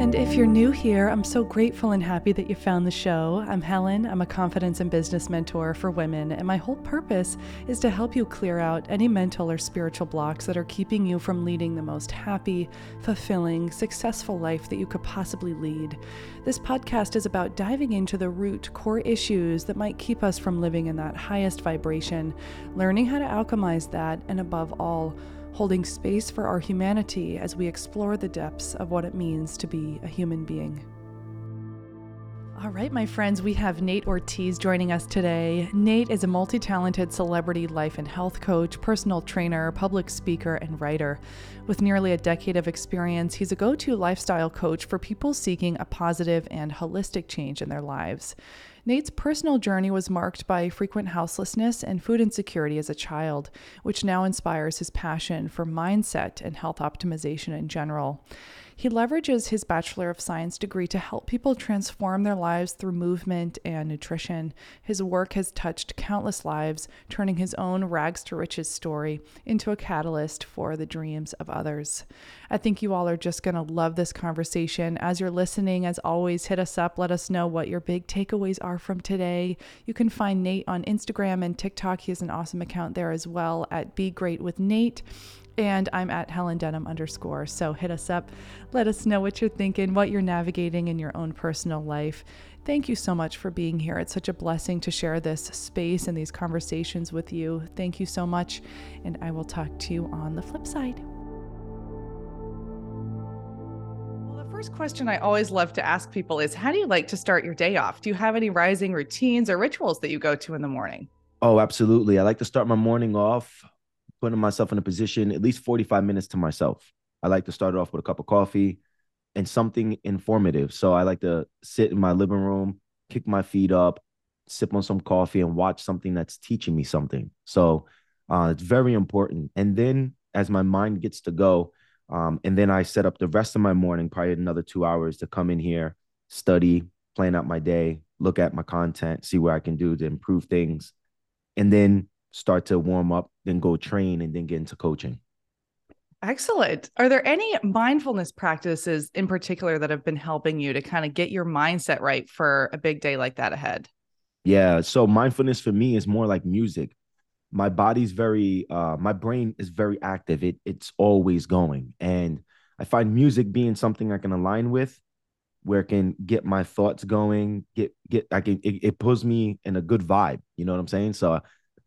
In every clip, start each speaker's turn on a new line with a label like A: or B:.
A: and if you're new here, I'm so grateful and happy that you found the show. I'm Helen. I'm a confidence and business mentor for women, and my whole purpose is to help you clear out any mental or spiritual blocks that are keeping you from leading the most happy, fulfilling, successful life that you could possibly lead. This podcast is about diving into the root core issues that might keep us from living in that highest vibration, learning how to alchemize that, and above all, holding space for our humanity as we explore the depths of what it means to be a human being. All right, my friends, we have Nate Ortiz joining us today. Nate is a multi talented celebrity life and health coach, personal trainer, public speaker, and writer. With nearly a decade of experience, he's a go to lifestyle coach for people seeking a positive and holistic change in their lives. Nate's personal journey was marked by frequent houselessness and food insecurity as a child, which now inspires his passion for mindset and health optimization in general. He leverages his Bachelor of Science degree to help people transform their lives through movement and nutrition. His work has touched countless lives, turning his own rags to riches story into a catalyst for the dreams of others. I think you all are just going to love this conversation. As you're listening, as always, hit us up. Let us know what your big takeaways are from today. You can find Nate on Instagram and TikTok. He has an awesome account there as well at Be Great with Nate and I'm at Helen Denham underscore. So hit us up. Let us know what you're thinking, what you're navigating in your own personal life. Thank you so much for being here. It's such a blessing to share this space and these conversations with you. Thank you so much. And I will talk to you on the flip side. Well, the first question I always love to ask people is How do you like to start your day off? Do you have any rising routines or rituals that you go to in the morning?
B: Oh, absolutely. I like to start my morning off putting myself in a position at least 45 minutes to myself. I like to start it off with a cup of coffee and something informative. So I like to sit in my living room, kick my feet up, sip on some coffee, and watch something that's teaching me something. So uh, it's very important. And then as my mind gets to go, um, and then I set up the rest of my morning, probably another two hours to come in here, study, plan out my day, look at my content, see where I can do to improve things. And then start to warm up, then go train, and then get into coaching.
A: Excellent. Are there any mindfulness practices in particular that have been helping you to kind of get your mindset right for a big day like that ahead?
B: Yeah. So mindfulness for me is more like music. My body's very uh my brain is very active. It it's always going. And I find music being something I can align with where it can get my thoughts going, get get I can it, it pulls me in a good vibe. You know what I'm saying? So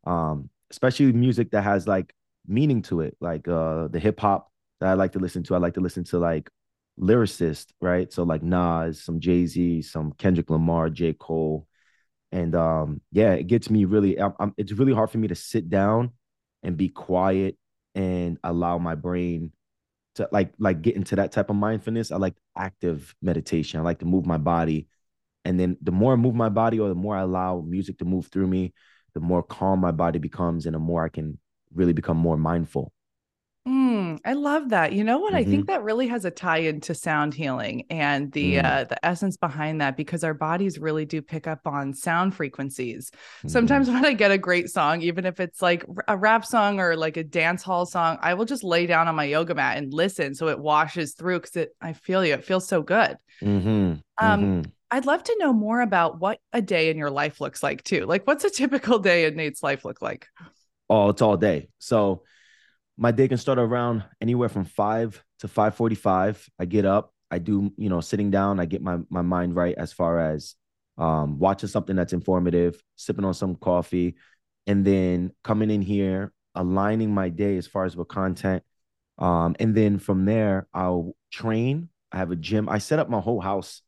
B: um, especially music that has like meaning to it, like uh, the hip hop that I like to listen to. I like to listen to like lyricists, right? So like Nas, some Jay Z, some Kendrick Lamar, J Cole, and um, yeah, it gets me really. I'm, I'm, it's really hard for me to sit down and be quiet and allow my brain to like like get into that type of mindfulness. I like active meditation. I like to move my body, and then the more I move my body, or the more I allow music to move through me, the more calm my body becomes and the more I can really become more mindful.
A: Mm, I love that. You know what? Mm-hmm. I think that really has a tie into sound healing and the mm. uh, the essence behind that because our bodies really do pick up on sound frequencies. Mm. Sometimes when I get a great song, even if it's like a rap song or like a dance hall song, I will just lay down on my yoga mat and listen so it washes through because it I feel you. It feels so good. Mm-hmm. Um, mm-hmm. I'd love to know more about what a day in your life looks like too. Like what's a typical day in Nate's life look like?
B: Oh, it's all day. So my day can start around anywhere from 5 to 5:45. I get up, I do, you know, sitting down, I get my my mind right as far as um watching something that's informative, sipping on some coffee, and then coming in here, aligning my day as far as with content. Um, and then from there, I'll train. I have a gym. I set up my whole house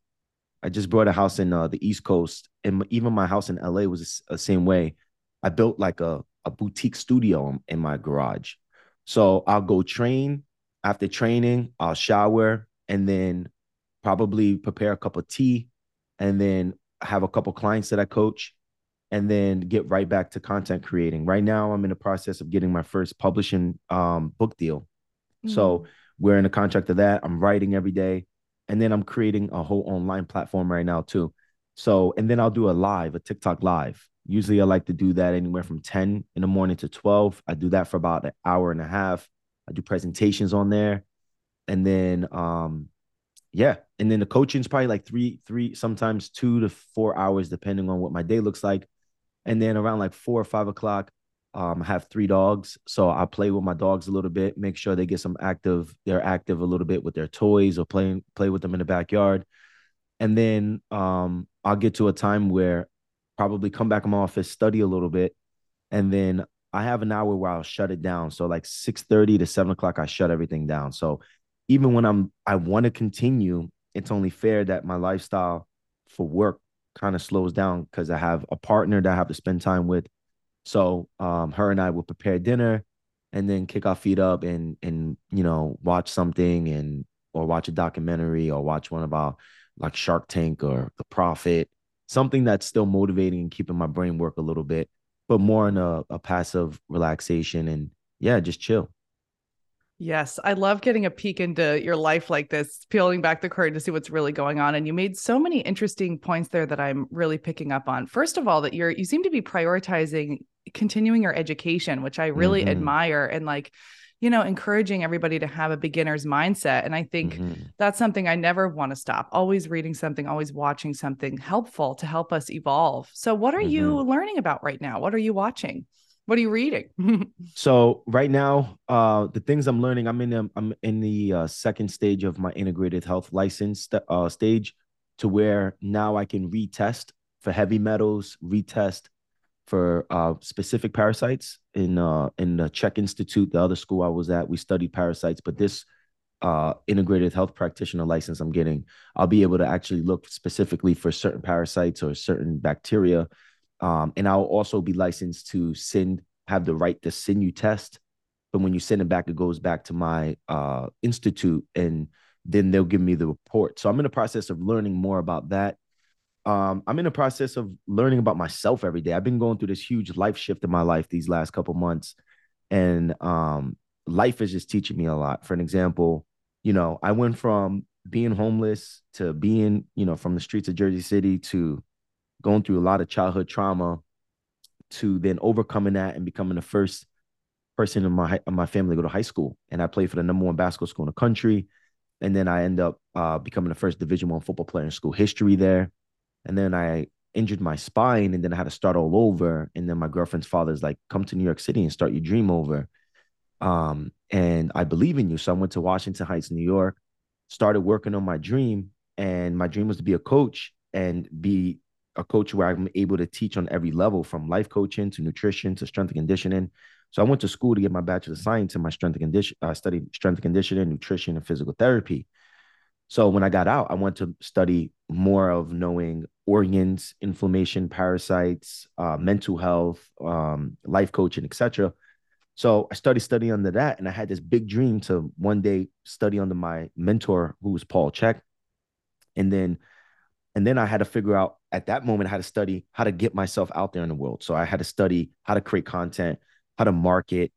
B: I just bought a house in uh, the East Coast, and even my house in LA was the same way. I built like a, a boutique studio in my garage. So I'll go train. After training, I'll shower and then probably prepare a cup of tea and then have a couple clients that I coach and then get right back to content creating. Right now, I'm in the process of getting my first publishing um, book deal. Mm-hmm. So in a contract of that. I'm writing every day. And then I'm creating a whole online platform right now too. So, and then I'll do a live, a TikTok live. Usually I like to do that anywhere from 10 in the morning to 12. I do that for about an hour and a half. I do presentations on there. And then um yeah, and then the coaching is probably like three, three, sometimes two to four hours, depending on what my day looks like. And then around like four or five o'clock, um, I have three dogs, so I play with my dogs a little bit, make sure they get some active, they're active a little bit with their toys or playing, play with them in the backyard. And then um, I'll get to a time where probably come back in my office, study a little bit, and then I have an hour where I'll shut it down. So like six thirty to seven o'clock, I shut everything down. So even when I'm I want to continue, it's only fair that my lifestyle for work kind of slows down because I have a partner that I have to spend time with. So um, her and I will prepare dinner and then kick our feet up and and you know watch something and or watch a documentary or watch one about like Shark Tank or The Profit, something that's still motivating and keeping my brain work a little bit, but more in a, a passive relaxation and yeah, just chill.
A: Yes, I love getting a peek into your life like this, peeling back the curtain to see what's really going on. And you made so many interesting points there that I'm really picking up on. First of all, that you're you seem to be prioritizing continuing your education, which I really mm-hmm. admire and like, you know, encouraging everybody to have a beginner's mindset. And I think mm-hmm. that's something I never want to stop. Always reading something, always watching something helpful to help us evolve. So what are mm-hmm. you learning about right now? What are you watching? What are you reading?
B: so right now, uh, the things I'm learning, I'm in the, I'm in the uh, second stage of my integrated health license uh, stage, to where now I can retest for heavy metals, retest for uh, specific parasites. In uh, in the CHEK Institute, the other school I was at, we studied parasites, but this uh, integrated health practitioner license I'm getting, I'll be able to actually look specifically for certain parasites or certain bacteria um, and I'll also be licensed to send, have the right to send you test. But when you send it back, it goes back to my uh, institute and then they'll give me the report. So I'm in the process of learning more about that. Um, I'm in the process of learning about myself every day. I've been going through this huge life shift in my life these last couple months, and um, life is just teaching me a lot. For an example, you know, I went from being homeless to being, you know, from the streets of Jersey City to going through a lot of childhood trauma to then overcoming that and becoming the first person in my in my family to go to high school. And I played for the number one basketball school in the country. And then I end up uh, becoming the first Division One football player in school history there. And then I injured my spine, and then I had to start all over. And then my girlfriend's father's like, "Come to New York City and start your dream over." Um, and I believe in you, so I went to Washington Heights, New York, started working on my dream, and my dream was to be a coach and be a coach where I'm able to teach on every level from life coaching to nutrition to strength and conditioning. So I went to school to get my bachelor of science in my strength and condition. I uh, studied strength and conditioning, nutrition, and physical therapy. So when I got out, I went to study more of knowing organs, inflammation, parasites, uh, mental health, um, life coaching, etc. So I started studying under that, and I had this big dream to one day study under my mentor, who was Paul Chek, and then and then I had to figure out at that moment, I had to study how to get myself out there in the world. So I had to study how to create content, how to market,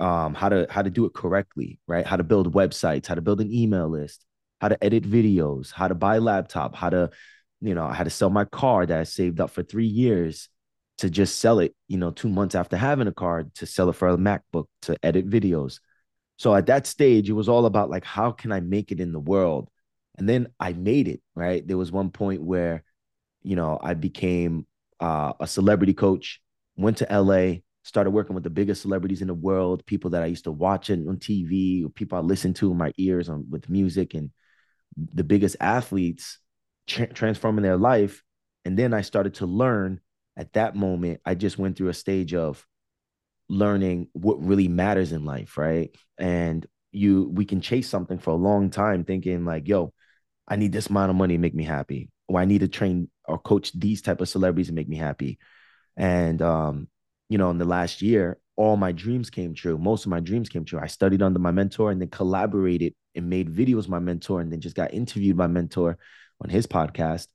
B: um, how to how to do it correctly, right? How to build websites, how to build an email list, how to edit videos, how to buy laptop, how to, you know, how to sell my car that I saved up for three years to just sell it, you know, two months after having a car to sell it for a MacBook to edit videos. So at that stage, it was all about like, how can I make it in the world? And then I made it, right? There was one point where, you know, I became uh, a celebrity coach, went to LA, started working with the biggest celebrities in the world, people that I used to watch on TV, people I listened to in my ears on with music and the biggest athletes tra- transforming their life. And then I started to learn at that moment, I just went through a stage of learning what really matters in life, right? And you we can chase something for a long time thinking like, yo, I need this amount of money to make me happy, or I need to train or coach these type of celebrities to make me happy. And um, you know, in the last year, all my dreams came true. Most of my dreams came true. I studied under my mentor and then collaborated and made videos my mentor and then just got interviewed by mentor on his podcast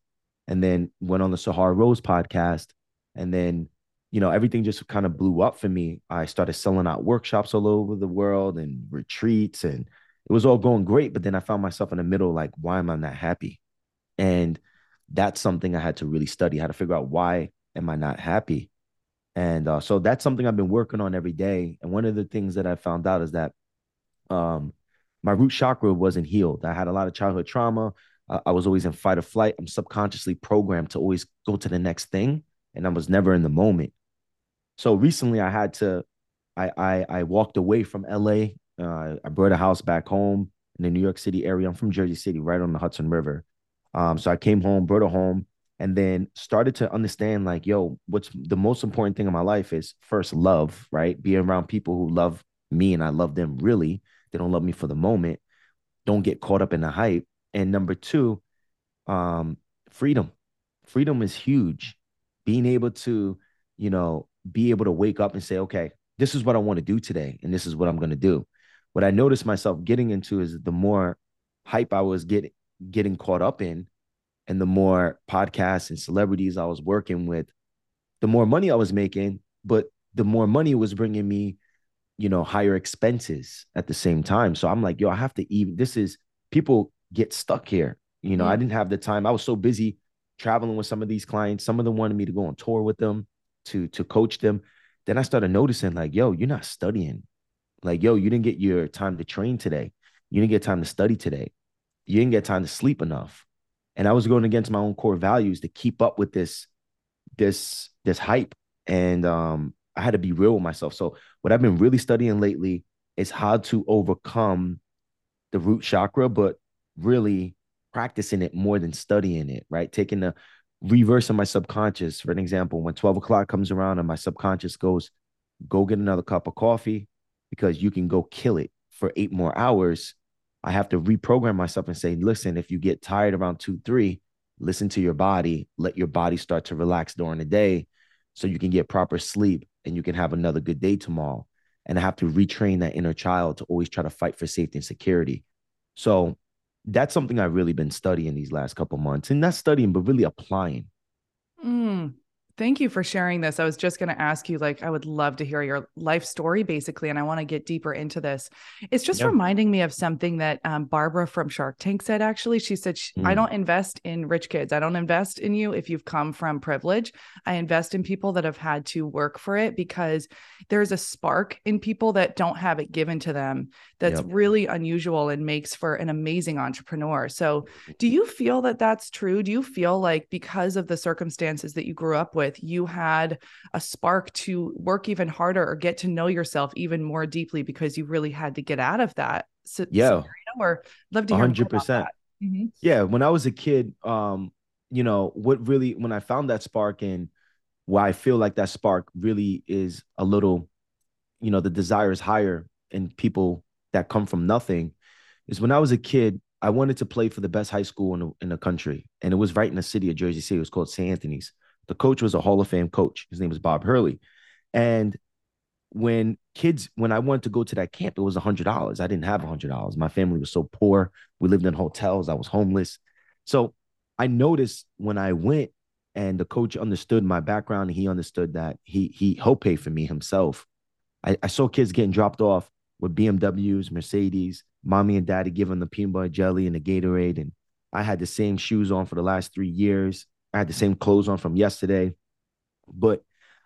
B: and then went on the Sahara Rose podcast. And then, you know, everything just kind of blew up for me. I started selling out workshops all over the world and retreats and it was all going great, but then I found myself in the middle, like, why am I not happy? And that's something I had to really study how to figure out why am I not happy. And uh, so that's something I've been working on every day. And one of the things that I found out is that um, my root chakra wasn't healed. I had a lot of childhood trauma. Uh, I was always in fight or flight. I'm subconsciously programmed to always go to the next thing, and I was never in the moment. So recently, I had to. I I, I walked away from LA. Uh, I bought a house back home in the New York City area. I'm from Jersey City, right on the Hudson River. Um, so I came home, brought a home, and then started to understand like, yo, what's the most important thing in my life is first love, right? Being around people who love me and I love them really. They don't love me for the moment. Don't get caught up in the hype. And number two, um, freedom. Freedom is huge. Being able to, you know, be able to wake up and say, okay, this is what I want to do today, and this is what I'm going to do. What I noticed myself getting into is the more hype I was getting getting caught up in, and the more podcasts and celebrities I was working with, the more money I was making, but the more money was bringing me, you know, higher expenses at the same time. So I'm like, yo, I have to even, this is people get stuck here. You know, mm-hmm. I didn't have the time. I was so busy traveling with some of these clients. Some of them wanted me to go on tour with them to to coach them. Then I started noticing, like, yo, you're not studying. Like, yo, you didn't get your time to train today. You didn't get time to study today. You didn't get time to sleep enough and I was going against my own core values to keep up with this this this hype and um I had to be real with myself. So what I've been really studying lately is how to overcome the root chakra but really practicing it more than studying it, right? Taking the reverse of my subconscious. For an example, when 12 o'clock comes around and my subconscious goes, go get another cup of coffee because you can go kill it for eight more hours. I have to reprogram myself and say, listen, if you get tired around two, three, listen to your body, let your body start to relax during the day so you can get proper sleep and you can have another good day tomorrow. And I have to retrain that inner child to always try to fight for safety and security. So that's something I've really been studying these last couple months and not studying, but really applying.
A: Mm, Thank you for sharing this. I was just going to ask you, like, I would love to hear your life story, basically, and I want to get deeper into this. It's just reminding me of something that um, Barbara from Shark Tank said. Actually, she said, mm. "I don't invest in rich kids. I don't invest in you if you've come from privilege. I invest in people that have had to work for it because there's a spark in people that don't have it given to them that's yep. really unusual and makes for an amazing entrepreneur. So, do you feel that that's true? Do you feel like because of the circumstances that you grew up with?" With, you had a spark to work even harder or get to know yourself even more deeply because you really had to get out of that.
B: So, yeah.
A: Or love to hear 100%. percent
B: mm-hmm. Yeah. When I was a kid, um, you know, what really, when I found that spark and why I feel like that spark really is a little, you know, the desire is higher in people that come from nothing is when I was a kid, I wanted to play for the best high school in the, in the country. And it was right in the city of Jersey City. It was called St. Anthony's. The coach was a Hall of Fame coach. His name was Bob Hurley. And when kids, when I wanted to go to that camp, it was a hundred dollars. I didn't have a hundred dollars. My family was so poor. We lived in hotels. I was homeless. So I noticed when I went and the coach understood my background he understood that he he helped pay for me himself. I, I saw kids getting dropped off with BMWs, Mercedes, mommy and daddy giving the peanut butter jelly and the Gatorade. And I had the same shoes on for the last three years. I had the same clothes on from yesterday, but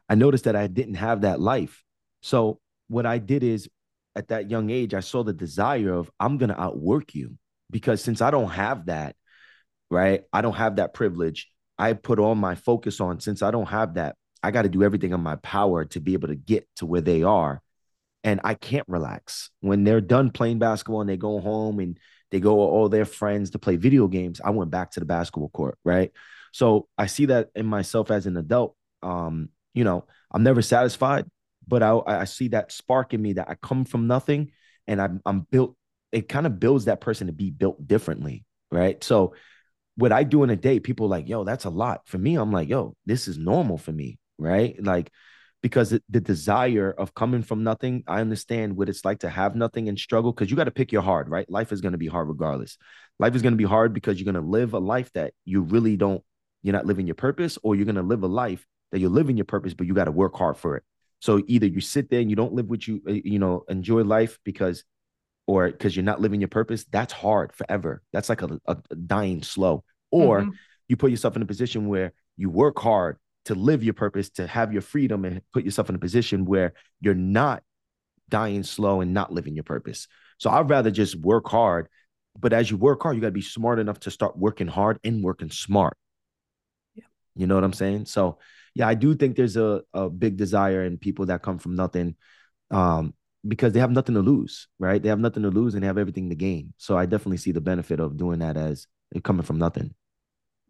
B: I noticed that I didn't have that life. So what I did is at that young age, I saw the desire of I'm going to outwork you because since I don't have that, right? I don't have that privilege. I put all my focus on since I don't have that, I got to do everything in my power to be able to get to where they are. And I can't relax. When they're done playing basketball and they go home and they go all their friends to play video games, I went back to the basketball court, right? So I see that in myself as an adult. Um, you know, I'm never satisfied, but I, I see that spark in me that I come from nothing and I'm, I'm built. It kind of builds that person to be built differently, right? So what I do in a day, people like, yo, that's a lot. For me, I'm like, yo, this is normal for me, right? Like, because the desire of coming from nothing, I understand what it's like to have nothing and struggle because you got to pick your hard, right? Life is going to be hard regardless. Life is going to be hard because you're going to live a life that you really don't you're not living your purpose, or you're going to live a life that you're living your purpose, but you got to work hard for it. So either you sit there and you don't live what you, uh, you know, enjoy life because or because you're not living your purpose, that's hard forever. That's like a, a, a dying slow. Or mm-hmm. you put yourself in a position where you work hard to live your purpose, to have your freedom, and put yourself in a position where you're not dying slow and not living your purpose. So I'd rather just work hard. But as you work hard, you got to be smart enough to start working hard and working smart. You know what I'm saying? So yeah, I do think there's a, a big desire in people that come from nothing um, because they have nothing to lose, right? They have nothing to lose and they have everything to gain. So I definitely see the benefit of doing that as coming from nothing.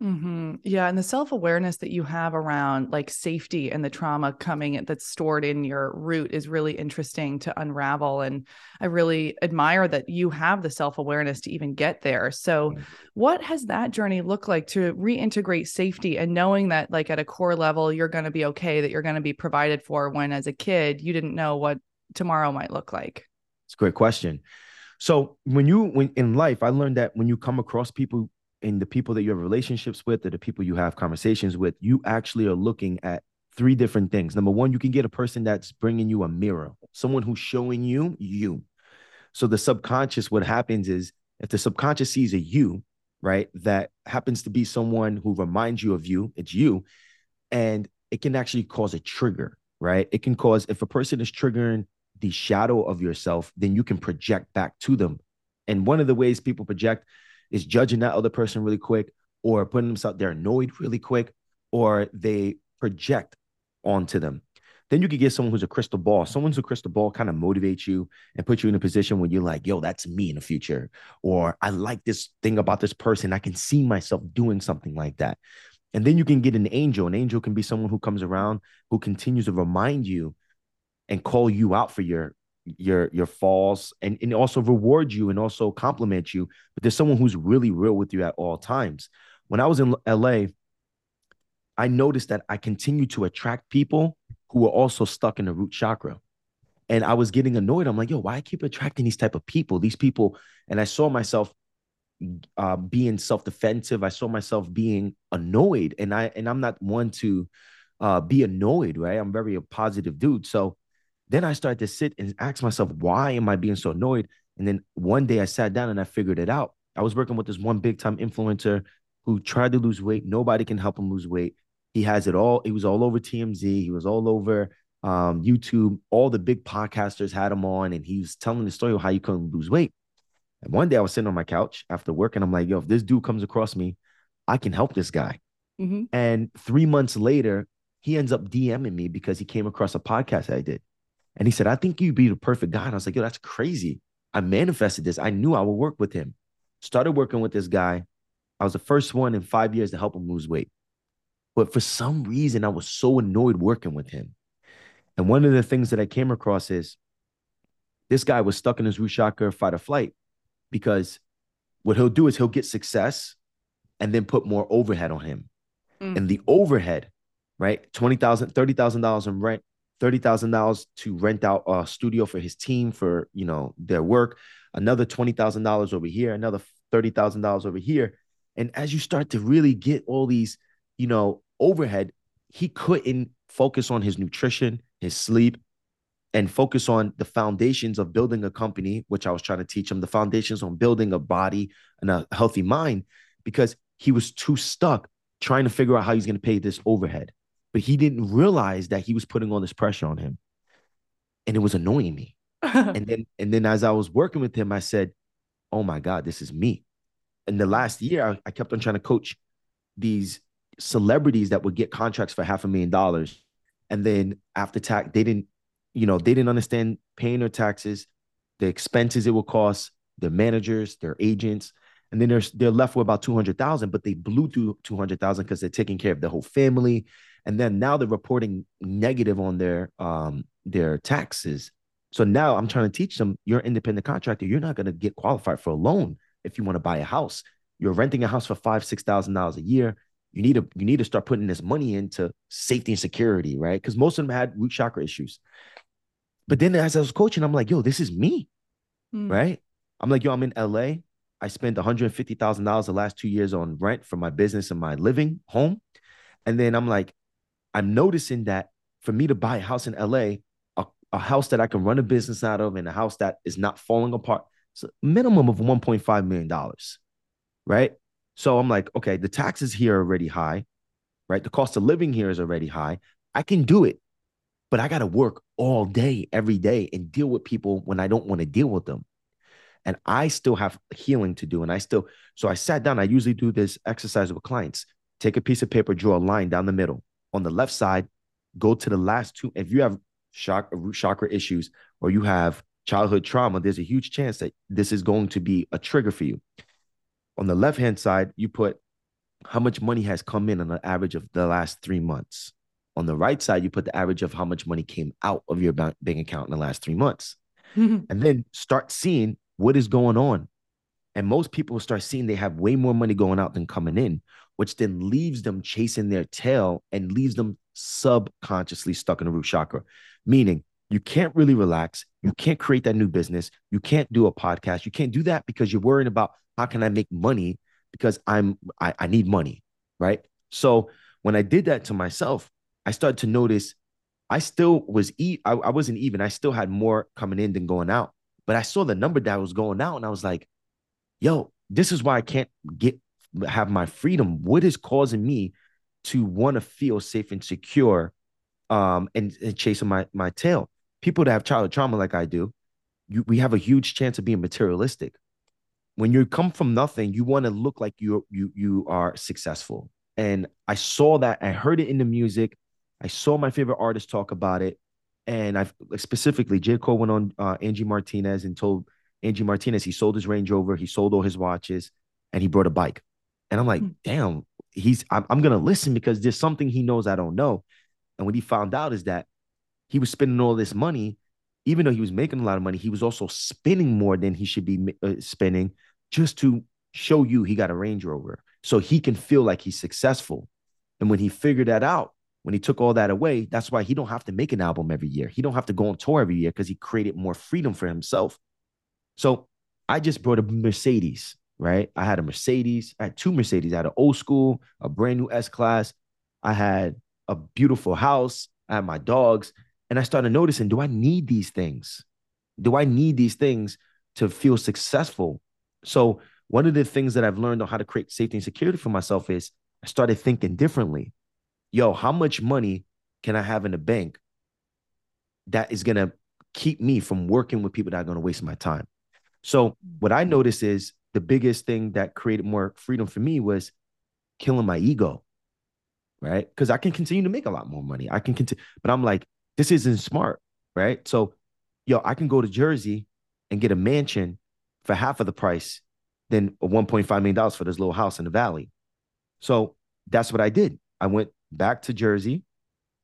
A: Mm-hmm. Yeah. And the self awareness that you have around like safety and the trauma coming that's stored in your root is really interesting to unravel. And I really admire that you have the self awareness to even get there. So, what has that journey looked like to reintegrate safety and knowing that, like, at a core level, you're going to be okay, that you're going to be provided for when as a kid, you didn't know what tomorrow might look like?
B: It's a great question. So, when you, when in life, I learned that when you come across people in the people that you have relationships with or the people you have conversations with, you actually are looking at three different things. Number one, you can get a person that's bringing you a mirror, someone who's showing you you. So the subconscious, what happens is if the subconscious sees a you, right, that happens to be someone who reminds you of you, it's you, and it can actually cause a trigger, right? It can cause, if a person is triggering the shadow of yourself, then you can project back to them. And one of the ways people project is judging that other person really quick or putting themselves they're annoyed really quick or they project onto them. Then you could get someone who's a crystal ball. Someone who's a crystal ball kind of motivates you and put you in a position where you're like yo that's me in the future. Or i like this thing about this person. I can see myself doing something like that. And then you can get an angel. An angel can be someone who comes around who continues to remind you and call you out for your your your falls and, and also reward you and also compliment you. But there's someone who's really real with you at all times. When i was in la i noticed that i continued to attract people who were also stuck in the root chakra. And i was getting annoyed. I'm like yo why i keep attracting these type of people these people? And i saw myself uh, being self-defensive. I saw myself being annoyed. And i and i'm not one to uh, be annoyed right? I'm very a positive dude. So then I started to sit and ask myself, why am I being so annoyed? And then one day I sat down and I figured it out. I was working with this one big time influencer who tried to lose weight. Nobody can help him lose weight. He has it all. He was all over TMZ. He was all over um, YouTube. All the big podcasters had him on, and he was telling the story of how you couldn't lose weight. And one day I was sitting on my couch after work, and I'm like, yo, if this dude comes across me, I can help this guy. Mm-hmm. And three months later, he ends up DMing me because he came across a podcast I did. And he said, I think you'd be the perfect guy. And I was like, yo, that's crazy. I manifested this. I knew I would work with him. Started working with this guy. I was the first one in five years to help him lose weight. But for some reason, I was so annoyed working with him. And one of the things that I came across is this guy was stuck in his root chakra fight or flight because what he'll do is he'll get success and then put more overhead on him. Mm. And the overhead, right? $20,000, $30,000 in rent, thirty thousand dollars to rent out a studio for his team for you know their work, another twenty thousand dollars over here, another thirty thousand dollars over here, and as you start to really get all these, you know, overhead, he couldn't focus on his nutrition, his sleep, and focus on the foundations of building a company, which I was trying to teach him the foundations on building a body and a healthy mind, because he was too stuck trying to figure out how he's going to pay this overhead but he didn't realize that he was putting all this pressure on him. And it was annoying me. and then and then as I was working with him, I said, Oh my God, this is me. In the last year, I, I kept on trying to coach these celebrities that would get contracts for half a million dollars. And then after tax, they didn't, you know, they didn't understand paying their taxes, the expenses it will cost, their managers, their agents. And then they're, they're left with about 200,000, but they blew through 200,000 because they're taking care of the whole family and then now they're reporting negative on their um their taxes. So now I'm trying to teach them you're an independent contractor. You're not going to get qualified for a loan if you want to buy a house. You're renting a house for five, six thousand dollars a year. You need to you need to start putting this money into safety and security, right? Because most of them had root chakra issues. But then as I was coaching, I'm like, yo, this is me, mm. right? I'm like, yo, I'm in LA. I spent $150,000 the last two years on rent for my business and my living home. And then I'm like, I'm noticing that for me to buy a house in LA, a, a house that I can run a business out of and a house that is not falling apart, It's a minimum of $1.5 million. Right. So I'm like, okay, the taxes here are already high, right? The cost of living here is already high. I can do it, but I got to work all day, every day and deal with people when I don't want to deal with them. And I still have healing to do. And I still, so I sat down. I usually do this exercise with clients. Take a piece of paper, draw a line down the middle. On the left side, go to the last two. If you have shock, root chakra issues or you have childhood trauma, there's a huge chance that this is going to be a trigger for you. On the left hand side, you put how much money has come in on the average of the last three months. On the right side, you put the average of how much money came out of your bank account in the last three months. and then start seeing what is going on. And most people start seeing they have way more money going out than coming in, which then leaves them chasing their tail and leaves them subconsciously stuck in the root chakra. Meaning, you can't really relax. You can't create that new business. You can't do a podcast. You can't do that because you're worrying about how can I make money because I'm I, I need money, right? So when I did that to myself, I started to notice I still was I wasn't even. I still had more coming in than going out. But I saw the number that was going out, and I was like, "Yo, this is why I can't get have my freedom. What is causing me to want to feel safe and secure, um, and, and chasing my my tail? People that have childhood trauma like I do, you, we have a huge chance of being materialistic when you come from nothing, you want to look like you you you are successful. And I saw that. I heard it in the music. I saw my favorite artist talk about it. And I specifically, J. Cole went on uh, Angie Martinez and told Angie Martinez he sold his Range Rover, he sold all his watches, and he brought a bike. And I'm like, mm-hmm. damn, he's I'm, I'm gonna listen because there's something he knows I don't know. And what he found out is that he was spending all this money, even though he was making a lot of money, he was also spending more than he should be uh, spending just to show you he got a Range Rover so he can feel like he's successful. And when he figured that out, when he took all that away, that's why he don't have to make an album every year. He don't have to go on tour every year because he created more freedom for himself. So I just brought a Mercedes, right? I had a Mercedes. I had two Mercedes. I had an old school, a brand new S class. I had a beautiful house. I had my dogs. And I started noticing, do I need these things? Do I need these things to feel successful? So one of the things that I've learned on how to create safety and security for myself is I started thinking differently. Yo, how much money can I have in the bank that is gonna keep me from working with people that are gonna waste my time? So what I mm-hmm. noticed is the biggest thing that created more freedom for me was killing my ego, right? Because I can continue to make a lot more money. I can continue, but I'm like, this isn't smart, right? So, yo, I can go to Jersey and get a mansion for half of the price than $1.5 million for this little house in the valley. So that's what I did. I went back to Jersey,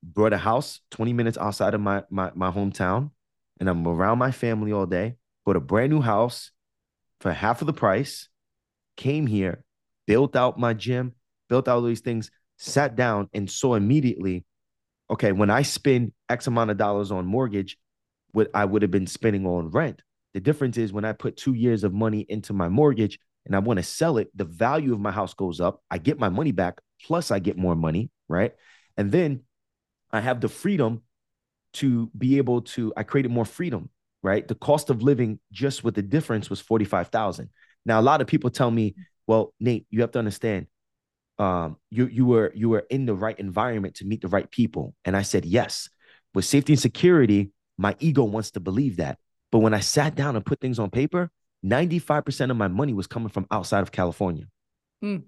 B: brought a house 20 minutes outside of my, my, my hometown, and I'm around my family all day, bought a brand new house for half of the price, came here, built out my gym, built out all these things, sat down and saw immediately, okay, when I spend X amount of dollars on mortgage, what I would have been spending on rent. The difference is when I put two years of money into my mortgage and I want to sell it, the value of my house goes up. I get my money back, plus I get more money, right? And then I have the freedom to be able to, I created more freedom, right? The cost of living just with the difference was 45,000. Now, a lot of people tell me, well, Nate, you have to understand, um, you, you were, you were in the right environment to meet the right people. And I said, yes, with safety and security, my ego wants to believe that. But when I sat down and put things on paper, 95% of my money was coming from outside of California. Mm.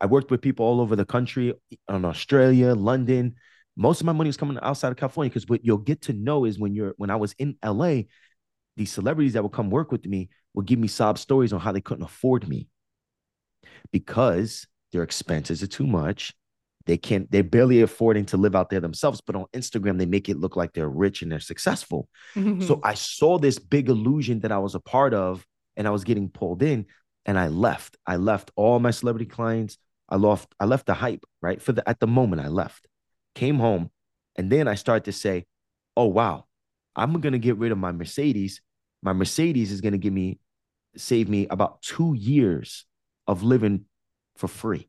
B: I worked with people all over the country, in Australia, London. Most of my money was coming outside of California because what you'll get to know is when you're when I was in LA, these celebrities that would come work with me would give me sob stories on how they couldn't afford me because their expenses are too much they can't, they're barely affording to live out there themselves. But on Instagram, they make it look like they're rich and they're successful. Mm-hmm. So I saw this big illusion that I was a part of and I was getting pulled in and I left. I left all my celebrity clients. I left, I left the hype, right? For the at the moment I left, came home, and then I started to say, Oh wow, I'm gonna get rid of my Mercedes. My Mercedes is gonna give me save me about two years of living for free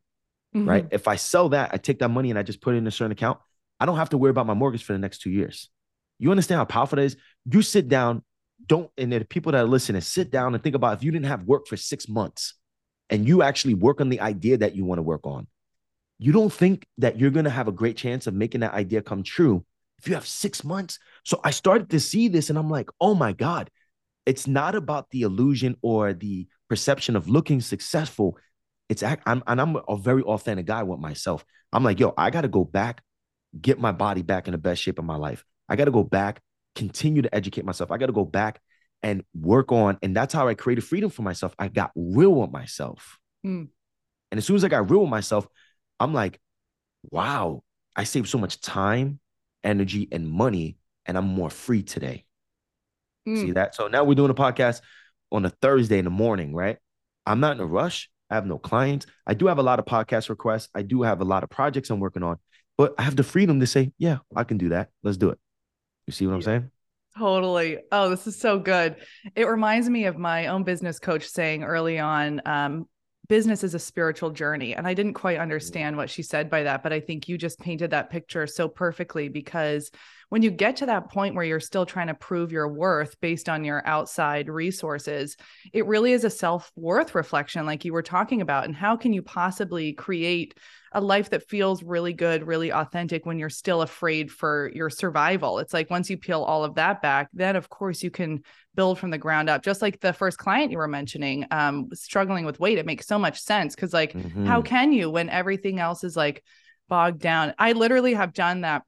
B: mm-hmm. right? If I sell that, I take that money and I just put it in a certain account. I don't have to worry about my mortgage for the next two years. You understand how powerful that is? You sit down, don't, and the people that are listening, sit down and think about if you didn't have work for six months and you actually work on the idea that you want to work on, you don't think that you're going to have a great chance of making that idea come true if you have six months. So I started to see this and I'm like, oh my God, it's not about the illusion or the perception of looking successful. It's I'm and I'm a very authentic guy with myself. I'm like, yo, I got to go back, get my body back in the best shape of my life. I got to go back, continue to educate myself. I got to go back and work on. And that's how I created freedom for myself. I got real with myself. Mm. And as soon as I got real with myself, I'm like, wow, I saved so much time, energy, and money, and I'm more free today. Mm. See that? So now we're doing a podcast on a Thursday in the morning, right? I'm not in a rush. I have no clients. I do have a lot of podcast requests. I do have a lot of projects I'm working on, but I have the freedom to say, yeah, I can do that. Let's do it. You see what I'm saying?
A: Totally. Oh, this is so good. It reminds me of my own business coach saying early on, um, business is a spiritual journey. And I didn't quite mm-hmm. understand what she said by that, but I think you just painted that picture so perfectly because when you get to that point where you're still trying to prove your worth based on your outside resources, it really is a self worth reflection, like you were talking about. And how can you possibly create a life that feels really good, really authentic when you're still afraid for your survival. It's like once you peel all of that back, then of course you can build from the ground up. Just like the first client you were mentioning, um, struggling with weight, it makes so much sense because like mm-hmm. how can you when everything else is like bogged down? I literally have done that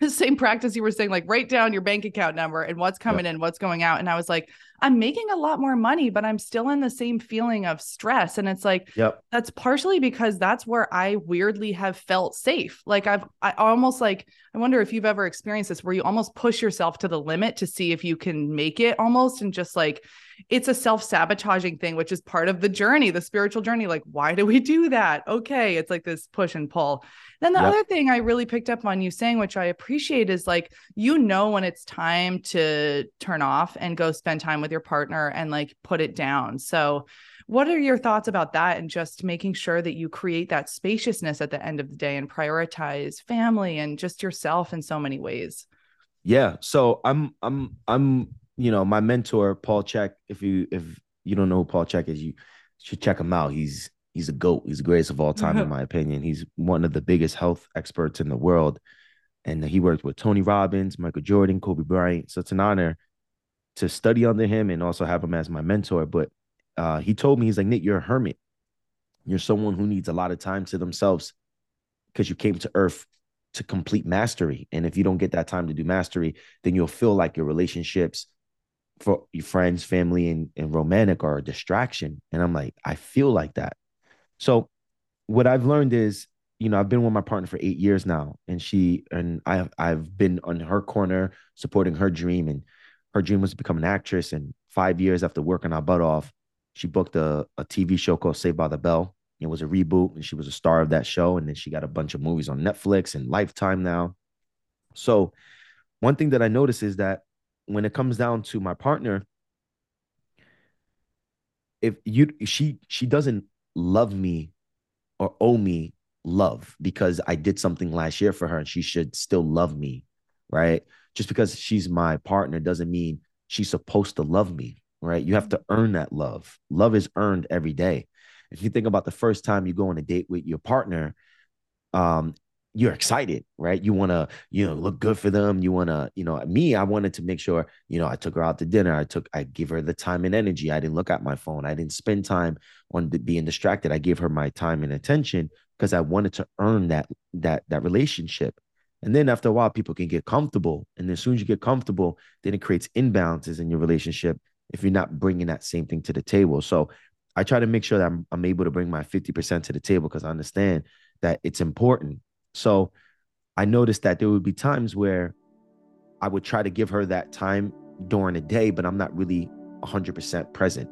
A: the same practice you were saying, like write down your bank account number and what's coming yep. in, what's going out. And I was like, I'm making a lot more money, but I'm still in the same feeling of stress. And it's like,
B: yep.
A: that's partially because that's where I weirdly have felt safe. Like I've I almost like, I wonder if you've ever experienced this where you almost push yourself to the limit to see if you can make it almost and just like it's a self-sabotaging thing, which is part of the journey, the spiritual journey. Like, why do we do that? Okay. It's like this push and pull. Then the yep. other thing I really picked up on you saying, which I appreciate, is like you know when it's time to turn off and go spend time with your partner and like put it down. So what are your thoughts about that and just making sure that you create that spaciousness at the end of the day and prioritize family and just yourself in so many ways?
B: Yeah. So I'm I'm I'm you know my mentor Paul Chek, If you if you don't know who Paul Chek is, you should check him out. He's he's a goat. He's the greatest of all time, in my opinion. He's one of the biggest health experts in the world. And he worked with Tony Robbins, Michael Jordan, Kobe Bryant. So it's an honor to study under him and also have him as my mentor. But uh, he told me, he's like, Nick, you're a hermit. You're someone who needs a lot of time to themselves because you came to earth to complete mastery. And if you don't get that time to do mastery, then you'll feel like your relationships for your friends, family, and, and romantic are a distraction. And I'm like, I feel like that. So what I've learned is, you know, I've been with my partner for eight years now, and she and I I've been on her corner supporting her dream, and her dream was to become an actress. And five years after working our butt off, she booked a, a TV show called Saved by the Bell. It was a reboot, and she was a star of that show. And then she got a bunch of movies on Netflix and Lifetime now. So, one thing that I notice is that when it comes down to my partner, if you she she doesn't love me or owe me love because I did something last year for her and she should still love me, right? Just because she's my partner doesn't mean she's supposed to love me, right? You have to earn that love. Love is earned every day. If you think about the first time you go on a date with your partner, um, you're excited, right? You want to, you know, look good for them. You want to, you know, me, I wanted to make sure, you know, I took her out to dinner. I took, I give her the time and energy. I didn't look at my phone. I didn't spend time on being distracted. I gave her my time and attention because I wanted to earn that, that, that relationship. And then after a while, people can get comfortable. And as soon as you get comfortable, then it creates imbalances in your relationship if you're not bringing that same thing to the table. So I try to make sure that I'm, I'm able to bring my 50% to the table because I understand that it's important so I noticed that there would be times where I would try to give her that time during the day, but I'm not really 100% present.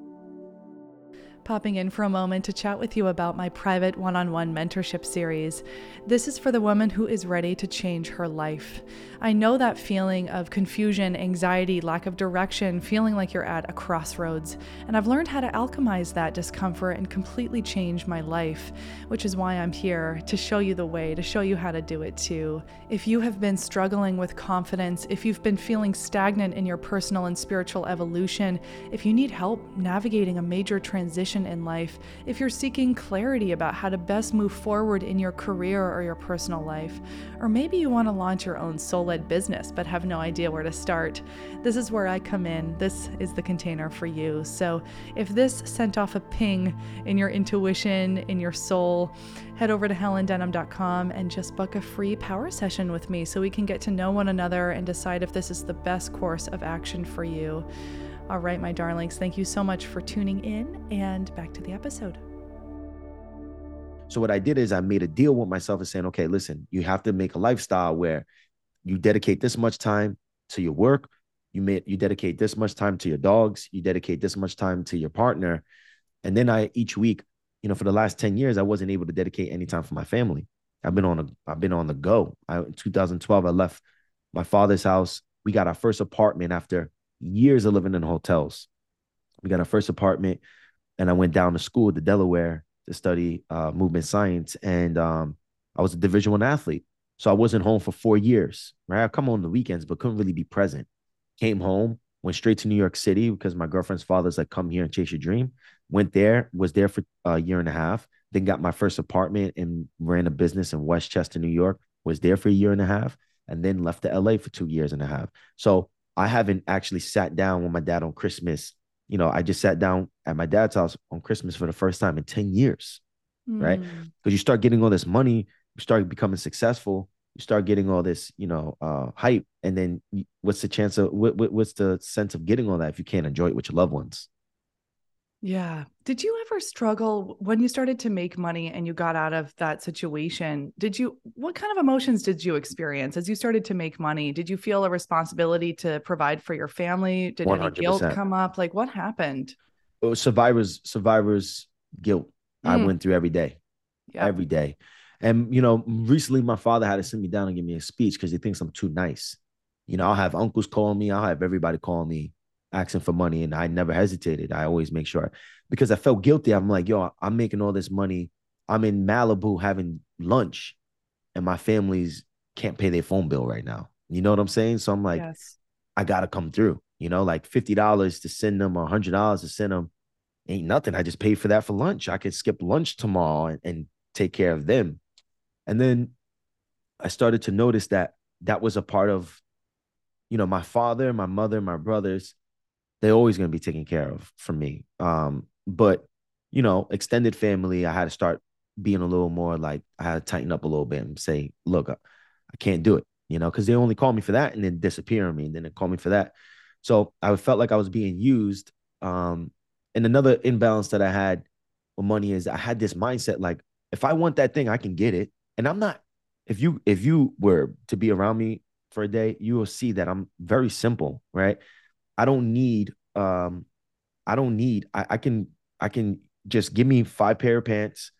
A: Popping in for a moment to chat with you about my private one on one mentorship series. This is for the woman who is ready to change her life. I know that feeling of confusion, anxiety, lack of direction, feeling like you're at a crossroads, and I've learned how to alchemize that discomfort and completely change my life, which is why I'm here to show you the way, to show you how to do it too. If you have been struggling with confidence, if you've been feeling stagnant in your personal and spiritual evolution, if you need help navigating a major transition in life, if you're seeking clarity about how to best move forward in your career or your personal life, or maybe you want to launch your own soul led business but have no idea where to start, this is where I come in. This is the container for you. So if this sent off a ping in your intuition, in your soul, head over to helendenham.com and just book a free power session with me so we can get to know one another and decide if this is the best course of action for you. All right, my darlings, thank you so much for tuning in and back to the episode.
B: So what I did is I made a deal with myself and saying, okay, listen, you have to make a lifestyle where you dedicate this much time to your work, you may you dedicate this much time to your dogs, you dedicate this much time to your partner. And then I each week, you know, for the last 10 years, I wasn't able to dedicate any time for my family. I've been on a I've been on the go. I, in 2012, I left my father's house. We got our first apartment after years of living in hotels. We got our first apartment, and I went down to school to Delaware to study uh, movement science, and um, I was a Division One athlete. So I wasn't home for four years. Right, I come on the weekends, but couldn't really be present. Came home, went straight to New York City because my girlfriend's father's like, "Come here and chase your dream." Went there, was there for a year and a half. Then got my first apartment and ran a business in Westchester, New York. Was there for a year and a half, and then left to LA for two years and a half. So I haven't actually sat down with my dad on Christmas. You know, I just sat down at my dad's house on Christmas for the first time in 10 years, mm. right? Because you start getting all this money, you start becoming successful, you start getting all this, you know, uh, hype. And then what's the chance of, what, what's the sense of getting all that if you can't enjoy it with your loved ones?
A: Yeah. Did you ever struggle when you started to make money and you got out of that situation? Did you, what kind of emotions did you experience as you started to make money? Did you feel a responsibility to provide for your family? Did 100%. any guilt come up? Like what happened?
B: Was survivors, survivors guilt mm. I went through every day, every day. And, you know, recently my father had to sit me down and give me a speech because he thinks I'm too nice. You know, I'll have uncles call me, I'll have everybody call me asking for money and I never hesitated. I always make sure because I felt guilty. I'm like, yo, I'm making all this money. I'm in Malibu having lunch and my family's can't pay their phone bill right now. You know what I'm saying? So I'm like, yes. I gotta come through. You know, like fifty dollars to send them or hundred dollars to send them ain't nothing. I just paid for that for lunch. I could skip lunch tomorrow and, and take care of them. And then I started to notice that that was a part of, you know, my father, my mother, my brothers they're always going to be taken care of for me. Um, but you know, extended family, I had to start being a little more like I had to tighten up a little bit and say, look, I, I can't do it, you know, because they only call me for that and then disappear on me and then they call me for that. So I felt like I was being used. Um, and another imbalance that I had with money is I had this mindset like if I want that thing, I can get it. And I'm not if you if you were to be around me for a day, you will see that I'm very simple, right? I don't need um I don't need I, I can I can just give me five pair of pants,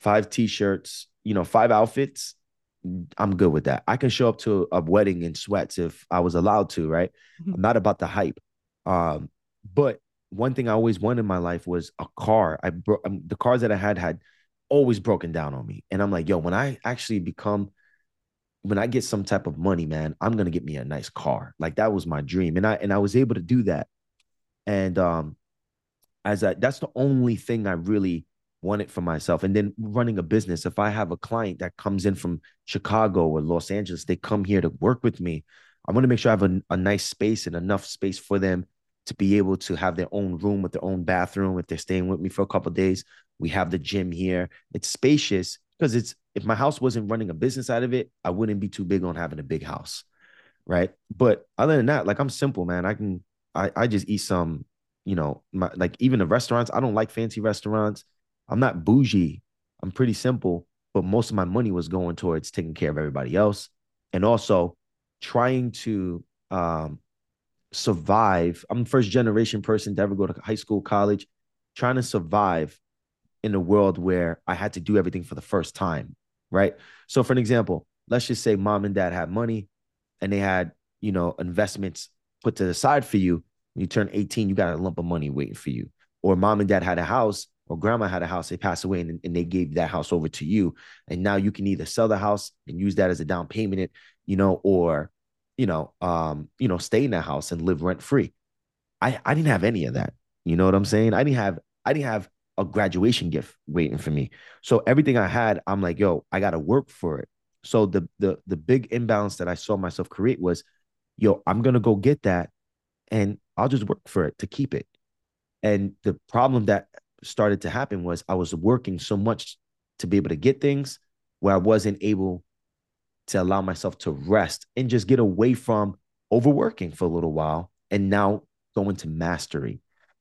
B: five t-shirts, you know, five outfits. I'm good with that. I can show up to a wedding in sweats if I was allowed to, right? Mm-hmm. I'm not about the hype. Um, but one thing I always wanted in my life was a car. I broke um, the cars that I had had always broken down on me, and I'm like, yo, when I actually become when I get some type of money, man, I'm gonna get me a nice car. Like that was my dream, and I and I was able to do that. And um, as I, that's the only thing I really wanted for myself. And then running a business, if I have a client that comes in from Chicago or Los Angeles, they come here to work with me. I want to make sure I have a, a nice space and enough space for them to be able to have their own room with their own bathroom. If they're staying with me for a couple days, we have the gym here. It's spacious because it's if my house wasn't running a business out of it, I wouldn't be too big on having a big house. Right. But other than that, like I'm simple, man. I can I I just eat some, you know, my like even the restaurants, I don't like fancy restaurants. I'm not bougie. I'm pretty simple, but most of my money was going towards taking care of everybody else and also trying to um survive. I'm the first generation person to ever go to high school, college. trying to survive in a world where I had to do everything for the first time, right? So, for an example, let's just say mom and dad had money and they had, you know, investments put to the side for you. When you turn 18, you got a lump of money waiting for you. Or mom and dad had a house or grandma had a house, they passed away and, and they gave that house over to you. And now you can either sell the house and use that as a down payment, you know, or, you know, um, you know, stay in that house and live rent free. I, I didn't have any of that. You know what I'm saying? I didn't have, I didn't have a graduation gift waiting for me. So everything I had, I'm like, yo, I gotta work for it. So the the the big imbalance that I saw myself create was, yo, I'm gonna go get that, and I'll just work for it to keep it. And the problem that started to happen was I was working so much to be able to get things where I wasn't able to allow myself to rest and just get away from overworking for a little while and now go into mastery.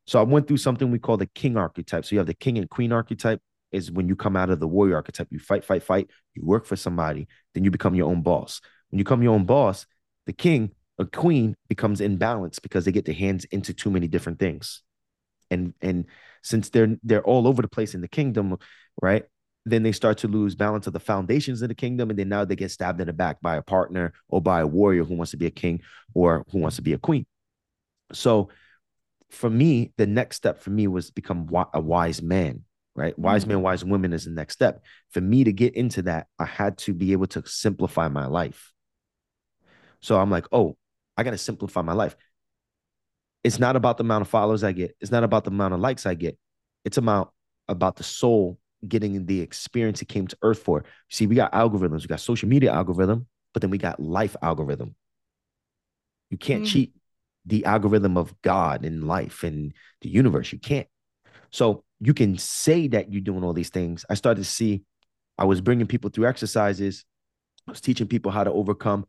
B: So I went through something we call the king archetype. So you have the king and queen archetype is when you come out of the warrior archetype, you fight, fight, fight, you work for somebody, then you become your own boss. When you become your own boss, the king or queen becomes imbalanced because they get their hands into too many different things. And and since they're they're all over the place in the kingdom, right? Then they start to lose balance of the foundations of the kingdom, and then now they get stabbed in the back by a partner or by a warrior who wants to be a king or who wants to be a queen. So for me, the next step for me was become a wise man, right? Wise mm-hmm. man, wise woman is the next step. For me to get into that, I had to be able to simplify my life. So I'm like, oh, I got to simplify my life. It's not about the amount of followers I get. It's not about the amount of likes I get. It's about about the soul getting the experience it came to earth for. See, we got algorithms. We got social media algorithm, but then we got life algorithm. You can't mm-hmm. cheat the algorithm of God and life and the universe. You can't. So you can say that you're doing all these things. I started to see I was bringing people through exercises. I was teaching people how to overcome,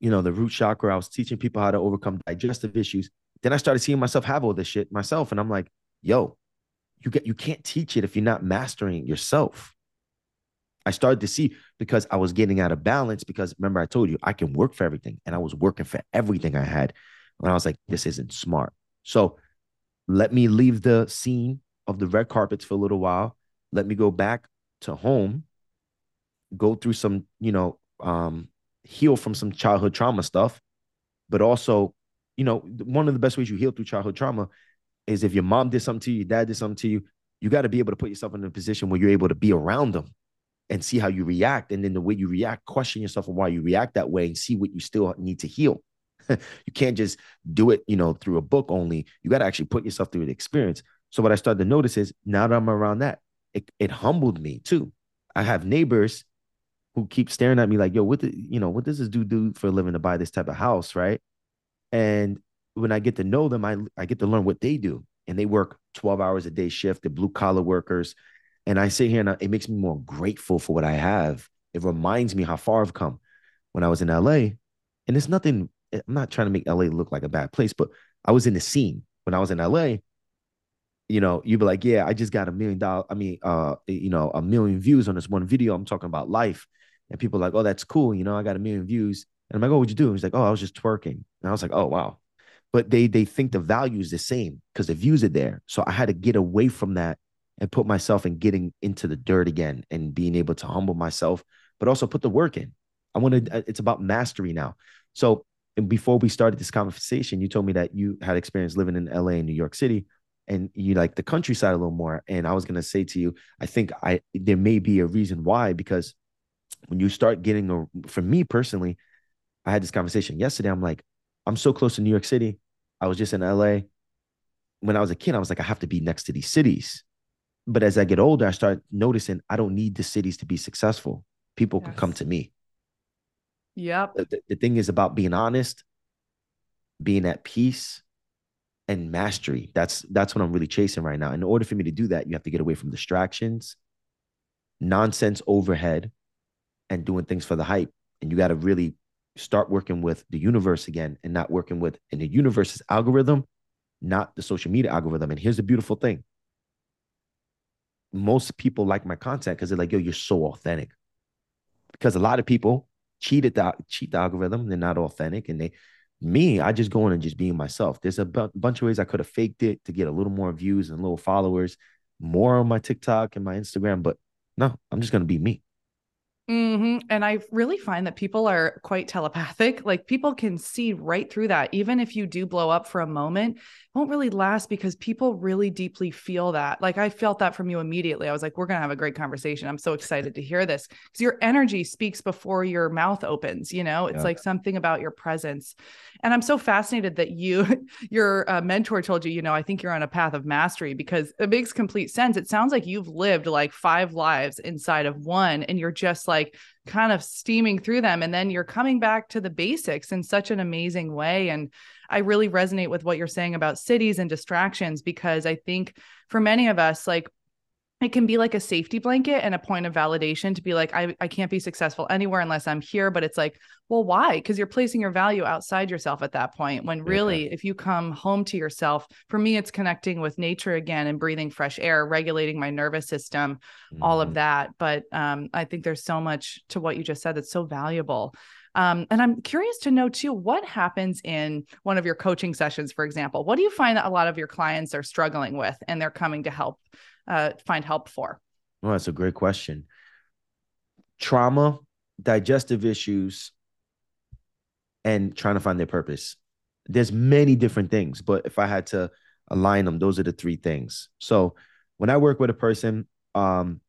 B: you know, the root chakra. I was teaching people how to overcome digestive issues. Then I started seeing myself have all this shit myself. And I'm like, yo, you get you can't teach it if you're not mastering it yourself. I started to see because I was getting out of balance because remember I told you I can work for everything and I was working for everything I had. And I was like, this isn't smart. So let me leave the scene of the red carpets for a little while. Let me go back to home, go through some, you know, um, heal from some childhood trauma stuff, but also, you know, one of the best ways you heal through childhood trauma is if your mom did something to you, your dad did something to you, you got to be able to put yourself in a position where you're able to be around them and see how you react. And then the way you react, question yourself on why you react that way and see what you still need to heal. you can't just do it, you know, through a book only. You got to actually put yourself through the experience. So what I started to notice is now that I'm around that, it, it humbled me too. I have neighbors who keep staring at me like, yo, what the, you know, what does this dude do for a living to buy this type of house, right? And when I get to know them, I I get to learn what they do. And they work 12 hours a day shift, they're blue collar workers. And I sit here and I, it makes me more grateful for what I have. It reminds me how far I've come. When I was in LA, and it's nothing I'm not trying to make LA look like a bad place, but I was in the scene when I was in LA. You know, you'd be like, yeah, I just got a million dollar, I mean, uh, you know, a million views on this one video. I'm talking about life. And people like, oh, that's cool. You know, I got a million views. And I'm like, oh, what'd you do? And he's like, oh, I was just twerking. And I was like, oh, wow. But they they think the value is the same because the views are there. So I had to get away from that and put myself in getting into the dirt again and being able to humble myself, but also put the work in. I want to, it's about mastery now. So before we started this conversation, you told me that you had experience living in LA and New York City and you like the countryside a little more. And I was gonna say to you, I think I there may be a reason why, because when you start getting a for me personally, I had this conversation yesterday. I'm like, I'm so close to New York City. I was just in LA. When I was a kid, I was like, I have to be next to these cities. But as I get older, I start noticing I don't need the cities to be successful. People yes. can come to me.
A: Yep.
B: The, the thing is about being honest, being at peace, and mastery. That's that's what I'm really chasing right now. In order for me to do that, you have to get away from distractions, nonsense overhead, and doing things for the hype. And you got to really start working with the universe again and not working with in the universe's algorithm, not the social media algorithm. And here's the beautiful thing. Most people like my content because they're like, yo, you're so authentic. Because a lot of people cheated the cheat the algorithm. They're not authentic, and they me, I just go in and just being myself. There's a b- bunch of ways I could have faked it to get a little more views and little followers, more on my TikTok and my Instagram, but no, I'm just gonna be me.
A: Mm-hmm. And I really find that people are quite telepathic. Like people can see right through that. Even if you do blow up for a moment, won't really last because people really deeply feel that. Like I felt that from you immediately. I was like, we're going to have a great conversation. I'm so excited to hear this because your energy speaks before your mouth opens. You know, it's yeah. like something about your presence. And I'm so fascinated that you, your uh, mentor told you, you know, I think you're on a path of mastery because it makes complete sense. It sounds like you've lived like five lives inside of one and you're just like kind of steaming through them. And then you're coming back to the basics in such an amazing way. And I really resonate with what you're saying about cities and distractions because I think for many of us, like it can be like a safety blanket and a point of validation to be like I, I can't be successful anywhere unless i'm here but it's like well why because you're placing your value outside yourself at that point when really yeah. if you come home to yourself for me it's connecting with nature again and breathing fresh air regulating my nervous system mm-hmm. all of mm-hmm. that but um, i think there's so much to what you just said that's so valuable um, and I'm curious to know too, what happens in one of your coaching sessions, for example? What do you find that a lot of your clients are struggling with and they're coming to help uh, find help for?
B: Well, that's a great question. Trauma, digestive issues, and trying to find their purpose. There's many different things, but if I had to align them, those are the three things. So when I work with a person, um,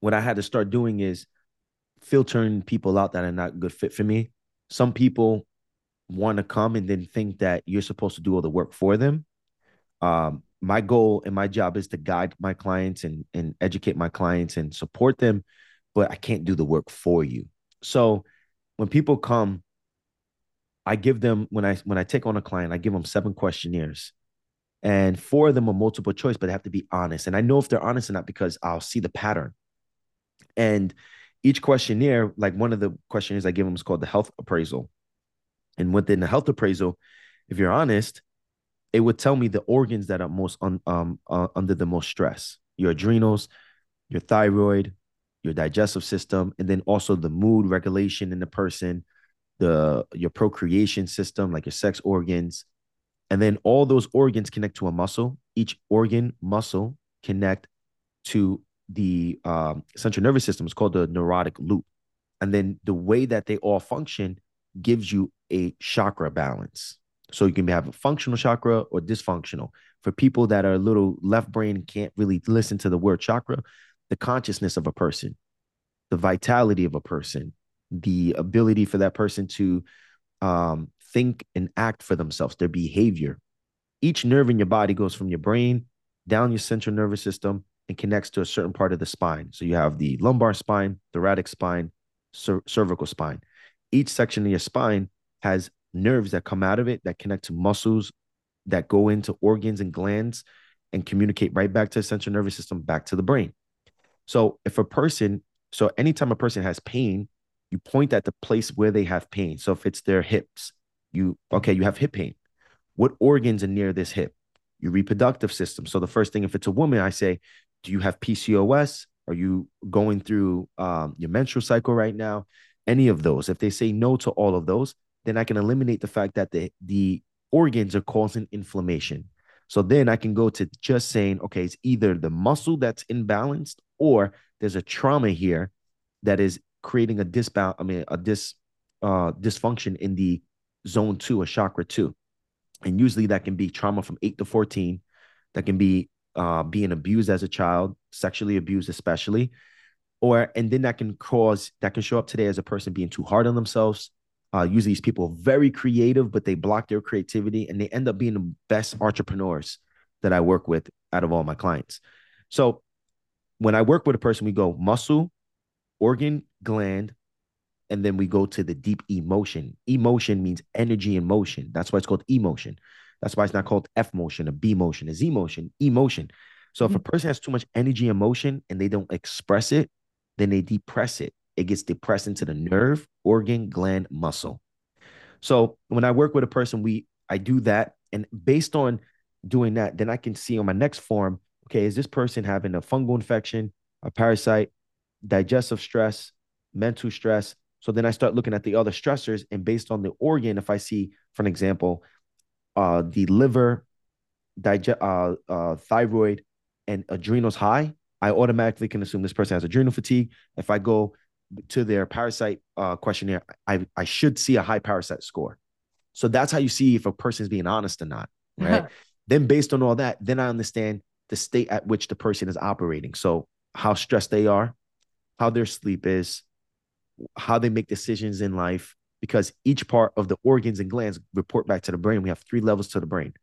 B: what I had to start doing is filtering people out that are not good fit for me. Some people want to come and then think that you're supposed to do all the work for them. Um, my goal and my job is to guide my clients and and educate my clients and support them but i can't do the work for you. So when people come i give them when i when i take on a client i give them seven questionnaires. And four of them are multiple choice but they have to be honest. And i know if they're honest or not because i'll see the pattern. And each questionnaire like one of the questionnaires i give them is called the health appraisal. And within the health appraisal if you're honest it would tell me the organs that are most um, uh, under the most stress. Your adrenals your thyroid your digestive system and then also the mood regulation in the person the your procreation system like your sex organs. And then all those organs connect to a muscle. Each organ muscle connect to the um, central nervous system. It's called the neurotic loop. And then the way that they all function gives you a chakra balance so you can have a functional chakra or dysfunctional. For people that are a little left brain and can't really listen to the word chakra, the consciousness of a person, the vitality of a person, the ability for that person to um, think and act for themselves, their behavior. Each nerve in your body goes from your brain down your central nervous system and connects to a certain part of the spine. So you have the lumbar spine, thoracic spine, cer- cervical spine. Each section of your spine has nerves that come out of it that connect to muscles that go into organs and glands and communicate right back to the central nervous system, back to the brain. So if a person, so anytime a person has pain, you point at the place where they have pain. So if it's their hips, you okay, you have hip pain. What organs are near this hip? Your reproductive system. So the first thing, if it's a woman, I say, do you have PCOS? Are you going through um, your menstrual cycle right now? Any of those. If they say no to all of those, then I can eliminate the fact that the the organs are causing inflammation. So then I can go to just saying, okay, it's either the muscle that's imbalanced or there's a trauma here that is creating a disbalance, I mean, a dis uh dysfunction in the zone two, a chakra two. And usually that can be trauma from eight to 14, that can be uh being abused as a child, sexually abused, especially. Or and then that can cause that can show up today as a person being too hard on themselves, uh, usually these people are very creative, but they block their creativity and they end up being the best entrepreneurs that I work with out of all my clients. So when I work with a person, we go muscle, organ, gland, and then we go to the deep emotion. Emotion means energy and motion. That's why it's called emotion. That's why it's not called F motion, a B motion, a Z motion, emotion. So if a mm-hmm. person has too much energy and motion and they don't express it, then they depress it it gets depressed into the nerve, organ, gland, muscle. So when I work with a person, we I do that, and based on doing that, then I can see on my next form, okay, is this person having a fungal infection, a parasite, digestive stress, mental stress, So then I start looking at the other stressors, and based on the organ, if I see, for an example, uh, the liver, digest, uh, uh, thyroid, and adrenals high, I automatically can assume this person has adrenal fatigue. If I go to their parasite uh, questionnaire, I, I should see a high parasite score. So that's how you see if a person is being honest or not, right? then based on all that, then I understand the state at which the person is operating. So how stressed they are, how their sleep is, how they make decisions in life, because each part of the organs and glands report back to the brain. We have three levels to the brain.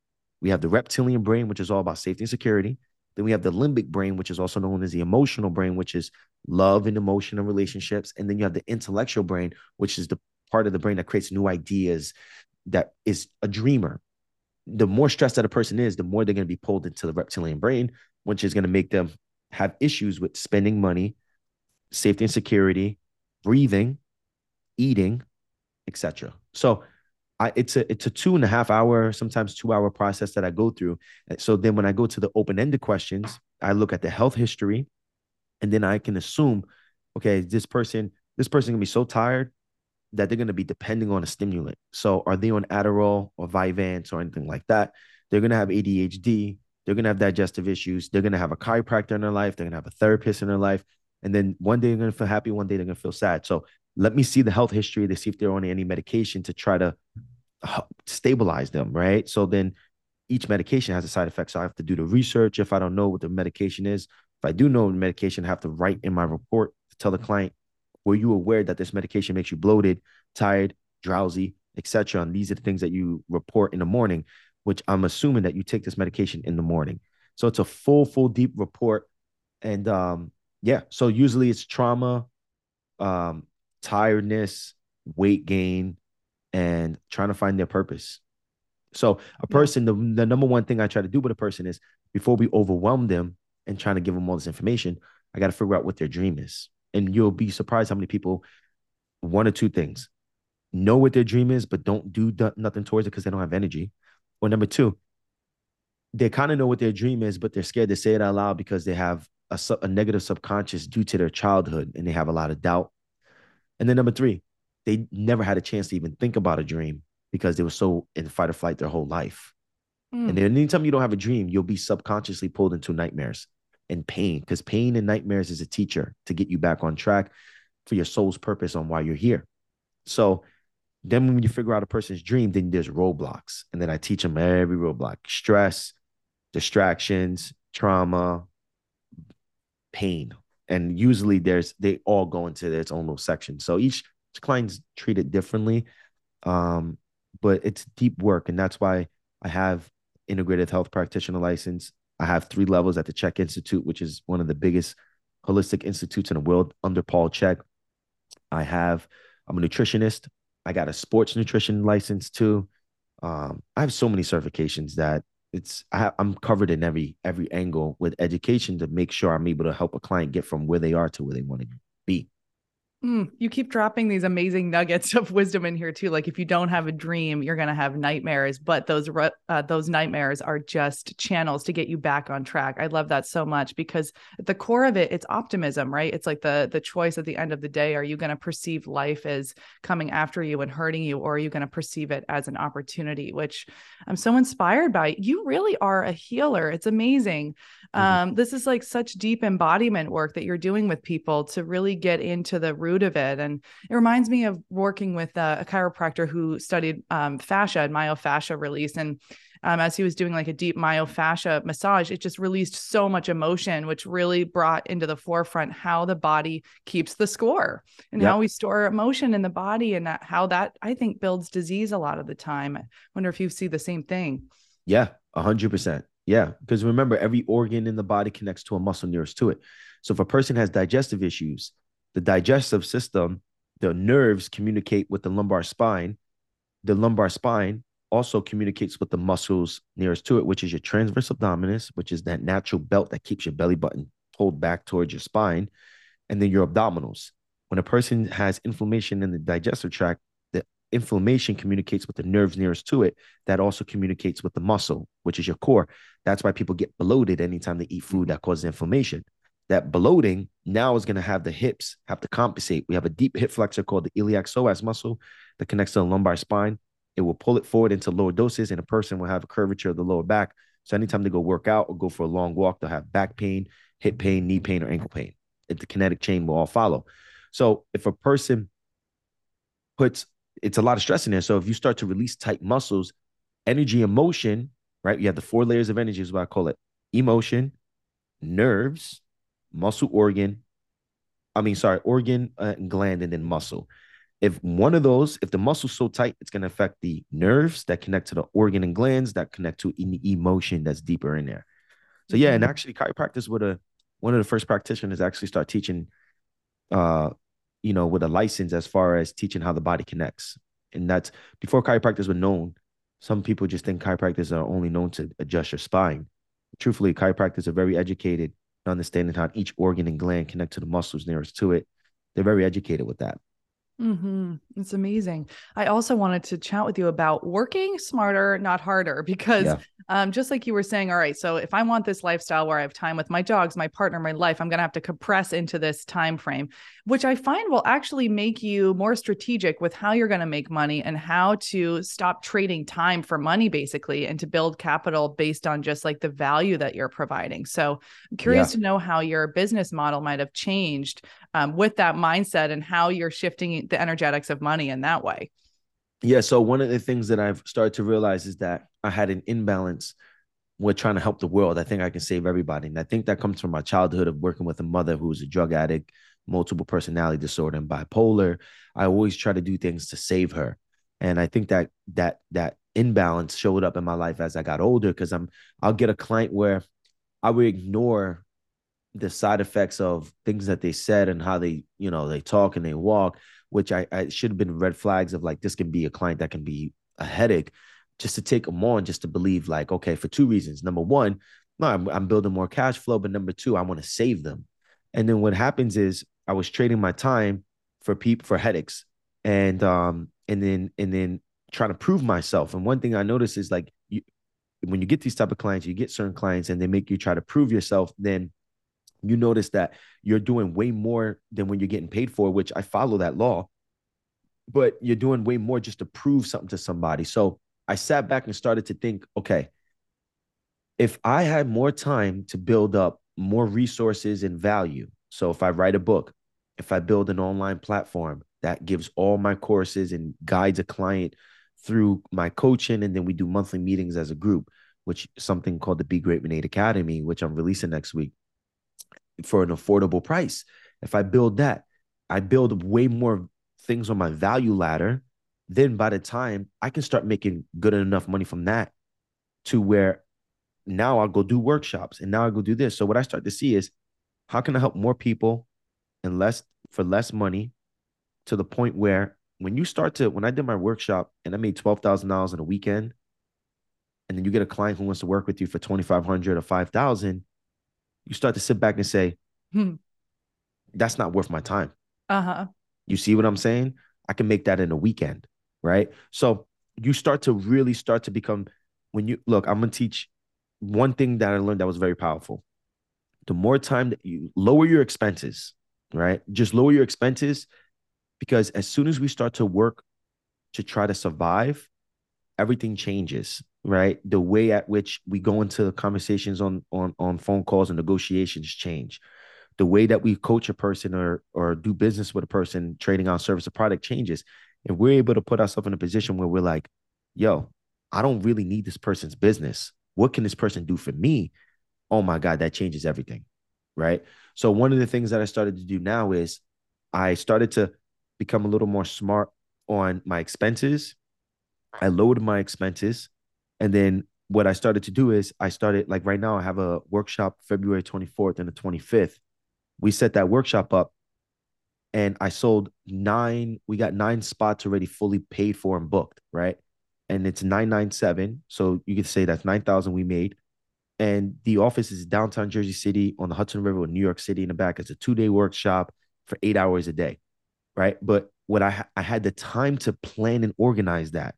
B: We have the reptilian brain, which is all about safety and security. Then we have the limbic brain, which is also known as the emotional brain, which is love and emotion and relationships. And then you have the intellectual brain, which is the part of the brain that creates new ideas, that is a dreamer. The more stressed that a person is, the more they're going to be pulled into the reptilian brain, which is going to make them have issues with spending money, safety and security, breathing, eating, etc. So I, it's a it's a two and a half hour, sometimes two hour process that I go through. So then when I go to the open ended questions, I look at the health history, and then I can assume, okay, this person this person can be so tired that they're to be depending on a stimulant. So are they on Adderall or Vyvanse or anything like that? They're to have ADHD. They're to have digestive issues. They're to have a chiropractor in their life. They're to have a therapist in their life. And then one day they're to feel happy. One day they're to feel sad. So let me see the health history to see if they're on any medication to try to stabilize them. Right. So then each medication has a side effect. So I have to do the research. If I don't know what the medication is, if I do know the medication, I have to write in my report to tell the client were you aware that this medication makes you bloated, tired, drowsy, etc.? And these are the things that you report in the morning, which I'm assuming that you take this medication in the morning. So it's a full, full, deep report. And um, yeah, so usually it's trauma, um, tiredness, weight gain, and trying to find their purpose. So a person, the, the number one thing I try to do with a person is before we overwhelm them and trying to give them all this information, I got to figure out what their dream is. And you'll be surprised how many people one or two things. Know what their dream is but don't do nothing towards it because they don't have energy. Or number two they kind of know what their dream is but they're scared to say it out loud because they have a, a negative subconscious due to their childhood and they have a lot of doubt. And then number three they never had a chance to even think about a dream because they were so in fight or flight their whole life mm. and then anytime you don't have a dream you'll be subconsciously pulled into nightmares and pain because pain and nightmares is a teacher to get you back on track for your soul's purpose on why you're here. So then when you figure out a person's dream, then there's roadblocks. And then I teach them every roadblock stress, distractions, trauma, pain. And usually there's they all go into its own little section. So each client's treat it differently. Um, but it's deep work. And that's why I have integrative health practitioner license. I have three levels at the CHEK Institute, which is one of the biggest holistic institutes in the world under Paul Chek. I have, I'm a nutritionist. I got a sports nutrition license too. Um, I have so many certifications that it's I am covered in every every angle with education to make sure I'm able to help a client get from where they are to where they want to be.
A: Mm, you keep dropping these amazing nuggets of wisdom in here too. Like if you don't have a dream, you're going to have nightmares, but those uh, those nightmares are just channels to get you back on track. I love that so much because at the core of it, it's optimism, right? It's like the the choice at the end of the day: Are you going to perceive life as coming after you and hurting you, or are you going to perceive it as an opportunity? Which I'm so inspired by. You really are a healer. It's amazing. Mm-hmm. Um, this is like such deep embodiment work that you're doing with people to really get into the root root of it. And it reminds me of working with a, a chiropractor who studied um, fascia and myofascia release. And um, as he was doing like a deep myofascia massage, it just released so much emotion, which really brought into the forefront how the body keeps the score and yep. how we store emotion in the body and that, how that I think builds disease a lot of the time. I wonder if you see the same thing.
B: Yeah, a hundred percent. Yeah, because remember, every organ in the body connects to a muscle nearest to it. So if a person has digestive issues, the digestive system, the nerves communicate with the lumbar spine. The lumbar spine also communicates with the muscles nearest to it, which is your transverse abdominis, which is that natural belt that keeps your belly button pulled back towards your spine, and then your abdominals. When a person has inflammation in the digestive tract, the inflammation communicates with the nerves nearest to it. That also communicates with the muscle, which is your core. That's why people get bloated anytime they eat food mm-hmm. that causes inflammation. That bloating now is going to have the hips have to compensate. We have a deep hip flexor called the iliac psoas muscle that connects to the lumbar spine. It will pull it forward into lordosis, and a person will have a curvature of the lower back. So anytime they go work out or go for a long walk, they'll have back pain, hip pain, knee pain, or ankle pain. The kinetic chain will all follow. So if a person puts it's a lot of stress in there. So if you start to release tight muscles, energy and motion, right? You have the four layers of energy, is what I call it. Emotion, nerves, muscle organ. I mean, sorry, organ uh, and gland, and then muscle. If one of those, if the muscle's so tight, it's going to affect the nerves that connect to the organ and glands that connect to emotion that's deeper in there. So yeah, and mm-hmm. actually, chiropractic with a one of the first practitioners actually start teaching, uh, you know, with a license as far as teaching how the body connects. And that's before chiropractors were known. Some people just think chiropractors are only known to adjust your spine. Truthfully, chiropractors are very educated understanding how each organ and gland connect to the muscles nearest to it. They're very educated with that.
A: Mm-hmm. It's amazing. I also wanted to chat with you about working smarter, not harder, because yeah. um, just like you were saying, all right, so if I want this lifestyle where I have time with my dogs, my partner, my life, I'm going to have to compress into this time frame, which I find will actually make you more strategic with how you're going to make money and how to stop trading time for money, basically, and to build capital based on just like the value that you're providing. So I'm curious yeah. to know how your business model might have changed um, with that mindset and how you're shifting the energetics of money in that way.
B: Yeah. So one of the things that I've started to realize is that I had an imbalance with trying to help the world. I think I can save everybody. And I think that comes from my childhood of working with a mother who was a drug addict, multiple personality disorder, and bipolar. I always try to do things to save her. And I think that that that imbalance showed up in my life as I got older because I'm I'll get a client where I would ignore the side effects of things that they said and how they, you know, they talk and they walk, which I, I should have been red flags of like this can be a client that can be a headache, just to take them on, just to believe like, okay, for two reasons. Number one, no, I'm, I'm building more cash flow, but number two, I want to save them. And then what happens is I was trading my time for people for headaches, and um, and then and then trying to prove myself. And one thing I noticed is like you, when you get these type of clients, you get certain clients, and they make you try to prove yourself. Then you notice that you're doing way more than when you're getting paid for, which I follow that law, but you're doing way more just to prove something to somebody. So I sat back and started to think, okay, if I had more time to build up more resources and value, so if I write a book, if I build an online platform that gives all my courses and guides a client through my coaching, and then we do monthly meetings as a group, which something called the Be Great Renate Academy, which I'm releasing next week for an affordable price. If I build that, I build way more things on my value ladder. Then by the time I can start making good enough money from that to where now I'll go do workshops and now I go do this. So what I start to see is how can I help more people and less for less money to the point where when you start to when I did my workshop and I made twelve thousand dollars in a weekend, and then you get a client who wants to work with you for twenty five hundred or five thousand, you start to sit back and say, hmm, that's not worth my time.
A: Uh-huh.
B: You see what I'm saying? I can make that in a weekend, right? So you start to really start to become when you look, I'm gonna teach one thing that I learned that was very powerful. The more time that you lower your expenses, right? Just lower your expenses because as soon as we start to work to try to survive, everything changes right? The way at which we go into conversations on on on phone calls and negotiations change. The way that we coach a person or or do business with a person trading on service or product changes. And we're able to put ourselves in a position where we're like yo i don't really need this person's business. What can this person do for me? Oh my god that changes everything right? So one of the things that i started to do now is i started to become a little more smart on my expenses i lowered my expenses and then what I started to do is I started like right now I have a workshop February 24th and the 25th. We set that workshop up and I sold nine, we got nine spots already fully paid for and booked, right? And it's 997. So you could say that's 9,000 we made. And the office is downtown Jersey City on the Hudson River in New York City in the back. It's a two day workshop for eight hours a day, right? But what I, I had the time to plan and organize that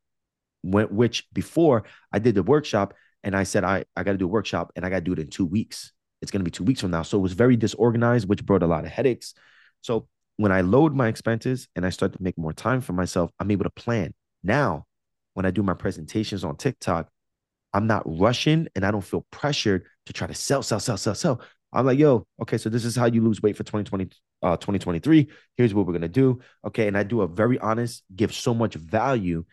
B: when, which before I did the workshop and I said I, I got to do a workshop and I got to do it in two weeks. it's going to be two weeks from now. So it was very disorganized, which brought a lot of headaches. So when I load my expenses and I start to make more time for myself, I'm able to plan. Now, when I do my presentations on TikTok, I'm not rushing and I don't feel pressured to try to sell, sell, sell, sell, sell. I'm like, yo, okay, so this is how you lose weight for 2020, uh, 2023. Here's what we're gonna do. Okay. And I do a very honest, give so much value.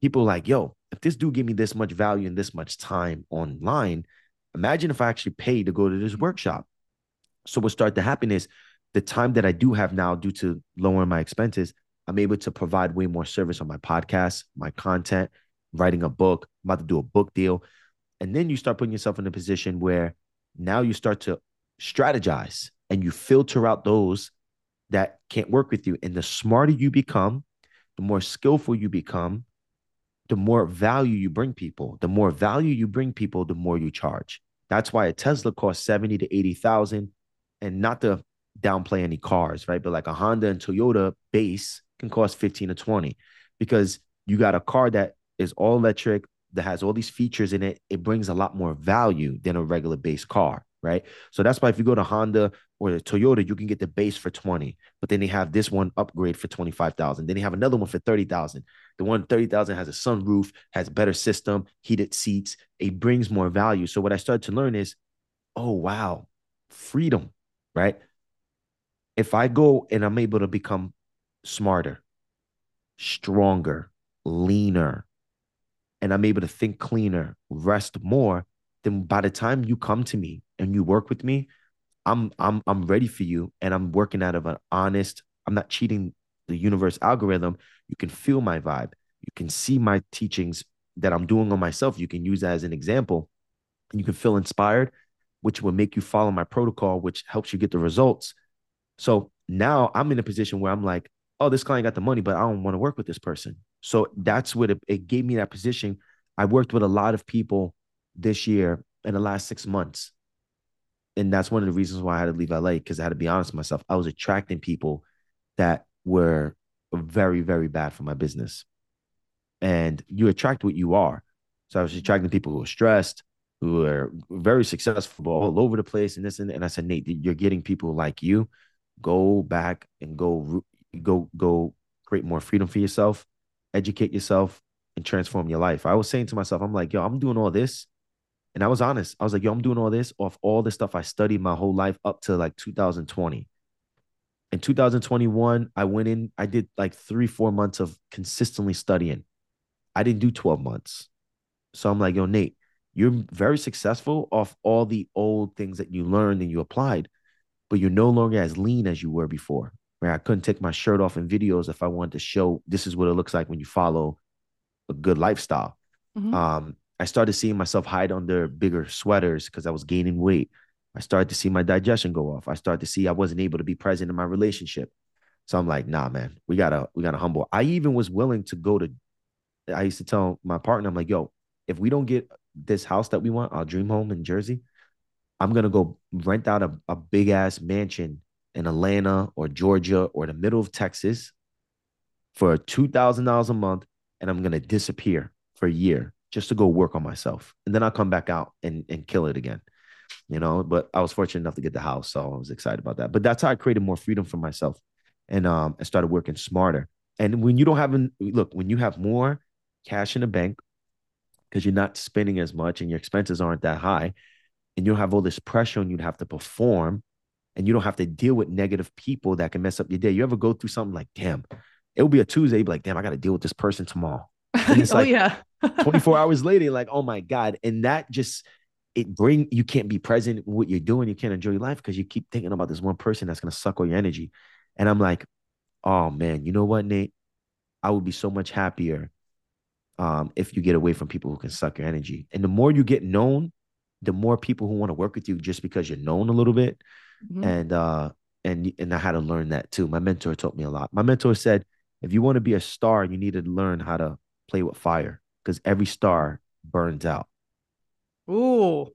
B: People like, yo, if this dude give me this much value and this much time online, imagine if I actually paid to go to this workshop. So what start to happen is the time that I do have now due to lowering my expenses, I'm able to provide way more service on my podcast, my content, writing a book. I'm about to do a book deal. And then you start putting yourself in a position where now you start to strategize and you filter out those that can't work with you. And the smarter you become, the more skillful you become, the more value you bring people. The more value you bring people, the more you charge. That's why a Tesla costs 70 to 80,000 and not to downplay any cars, right? But like a Honda and Toyota base can cost 15 to 20 because you got a car that is all electric that has all these features in it. It brings a lot more value than a regular base car right? So that's why if you go to Honda or the Toyota, you can get the base for 20, but then they have this one upgrade for 25,000. Then they have another one for 30,000. The one 30,000 has a sunroof, has better system, heated seats. It brings more value. So what I started to learn is, oh, wow, freedom, right? If I go and I'm able to become smarter, stronger, leaner, and I'm able to think cleaner, rest more, then by the time you come to me and you work with me, I'm I'm I'm ready for you and I'm working out of an honest, I'm not cheating the universe algorithm. You can feel my vibe. You can see my teachings that I'm doing on myself. You can use that as an example and you can feel inspired, which will make you follow my protocol, which helps you get the results. So now I'm in a position where I'm like, oh, this client got the money, but I don't want to work with this person. So that's what it, it gave me that position. I worked with a lot of people this year in the last six months. And that's one of the reasons why I had to leave LA because I had to be honest with myself. I was attracting people that were very, very bad for my business. And you attract what you are. So I was attracting people who are stressed, who are very successful, but all over the place, and this and. And I said, Nate, you're getting people like you. Go back and go, go, go create more freedom for yourself, educate yourself, and transform your life. I was saying to myself, I'm like, yo, I'm doing all this and I was honest. I was like, yo, I'm doing all this off all the stuff I studied my whole life up to like 2020. In 2021, I went in, I did like three, four months of consistently studying. I didn't do 12 months. So I'm like, yo, Nate, you're very successful off all the old things that you learned and you applied, but you're no longer as lean as you were before. Where I couldn't take my shirt off in videos if I wanted to show this is what it looks like when you follow a good lifestyle. Mm-hmm. Um, I started seeing myself hide under bigger sweaters because I was gaining weight. I started to see my digestion go off. I started to see I wasn't able to be present in my relationship. So I'm like, nah, man, we gotta, we gotta humble. I even was willing to go to, I used to tell my partner, I'm like, yo, if we don't get this house that we want, our dream home in Jersey, I'm gonna go rent out a, a big ass mansion in Atlanta or Georgia or the middle of Texas for two thousand dollars a month, and I'm gonna disappear for a year just to go work on myself. And then I'll come back out and, and kill it again. You know, but I was fortunate enough to get the house. So I was excited about that. But that's how I created more freedom for myself and um I started working smarter. And when you don't have an look, when you have more cash in the bank, because you're not spending as much and your expenses aren't that high, and you don't have all this pressure and you to have to perform, and you don't have to deal with negative people that can mess up your day. You ever go through something like, damn, it will be a Tuesday, be like, damn, I got to deal with this person tomorrow.
A: And it's oh, like, yeah.
B: 24 hours later, like, oh my God. And that just, it bring, you can't be present what you're doing. You can't enjoy your life because you keep thinking about this one person that's going to suck all your energy. And I'm like, oh man, you know what, Nate? I would be so much happier um, if you get away from people who can suck your energy. And the more you get known, the more people who want to work with you just because you're known a little bit. Mm-hmm. And uh, and and I had to learn that too. My mentor taught me a lot. My mentor said, if you want to be a star, you need to learn how to play with fire because every star burns out.
A: Ooh,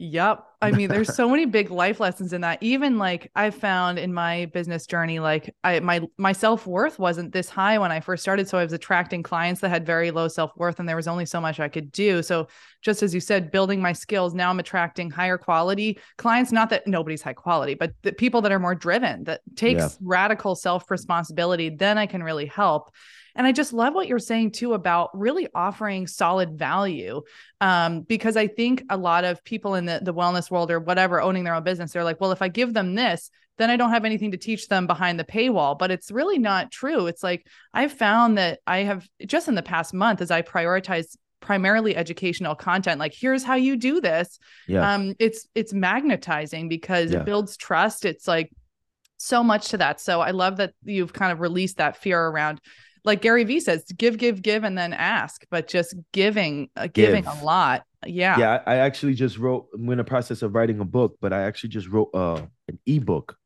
A: Yep. I mean, there's so many big life lessons in that. Even like I found in my business journey, like I my my self-worth wasn't this high when I first started. So I was attracting clients that had very low self-worth and there was only so much I could do. So just as you said, building my skills, now I'm attracting higher quality clients. Not that nobody's high quality, but the people that are more driven, that takes yeah. radical self-responsibility, then I can really help. And I just love what you're saying too about really offering solid value. Um, because I think a lot of people in the, the wellness world or whatever owning their own business, they're like, well, if I give them this, then I don't have anything to teach them behind the paywall. But it's really not true. It's like I've found that I have just in the past month as I prioritize primarily educational content like here's how you do this yeah. um it's it's magnetizing because yeah. it builds trust it's like so much to that so i love that you've kind of released that fear around like Gary Vee says, give, give, give, and then ask, but just giving, uh, giving a lot. Yeah.
B: Yeah. I, I, actually just wrote, I'm in the process of writing a book, but I actually just wrote uh, an ebook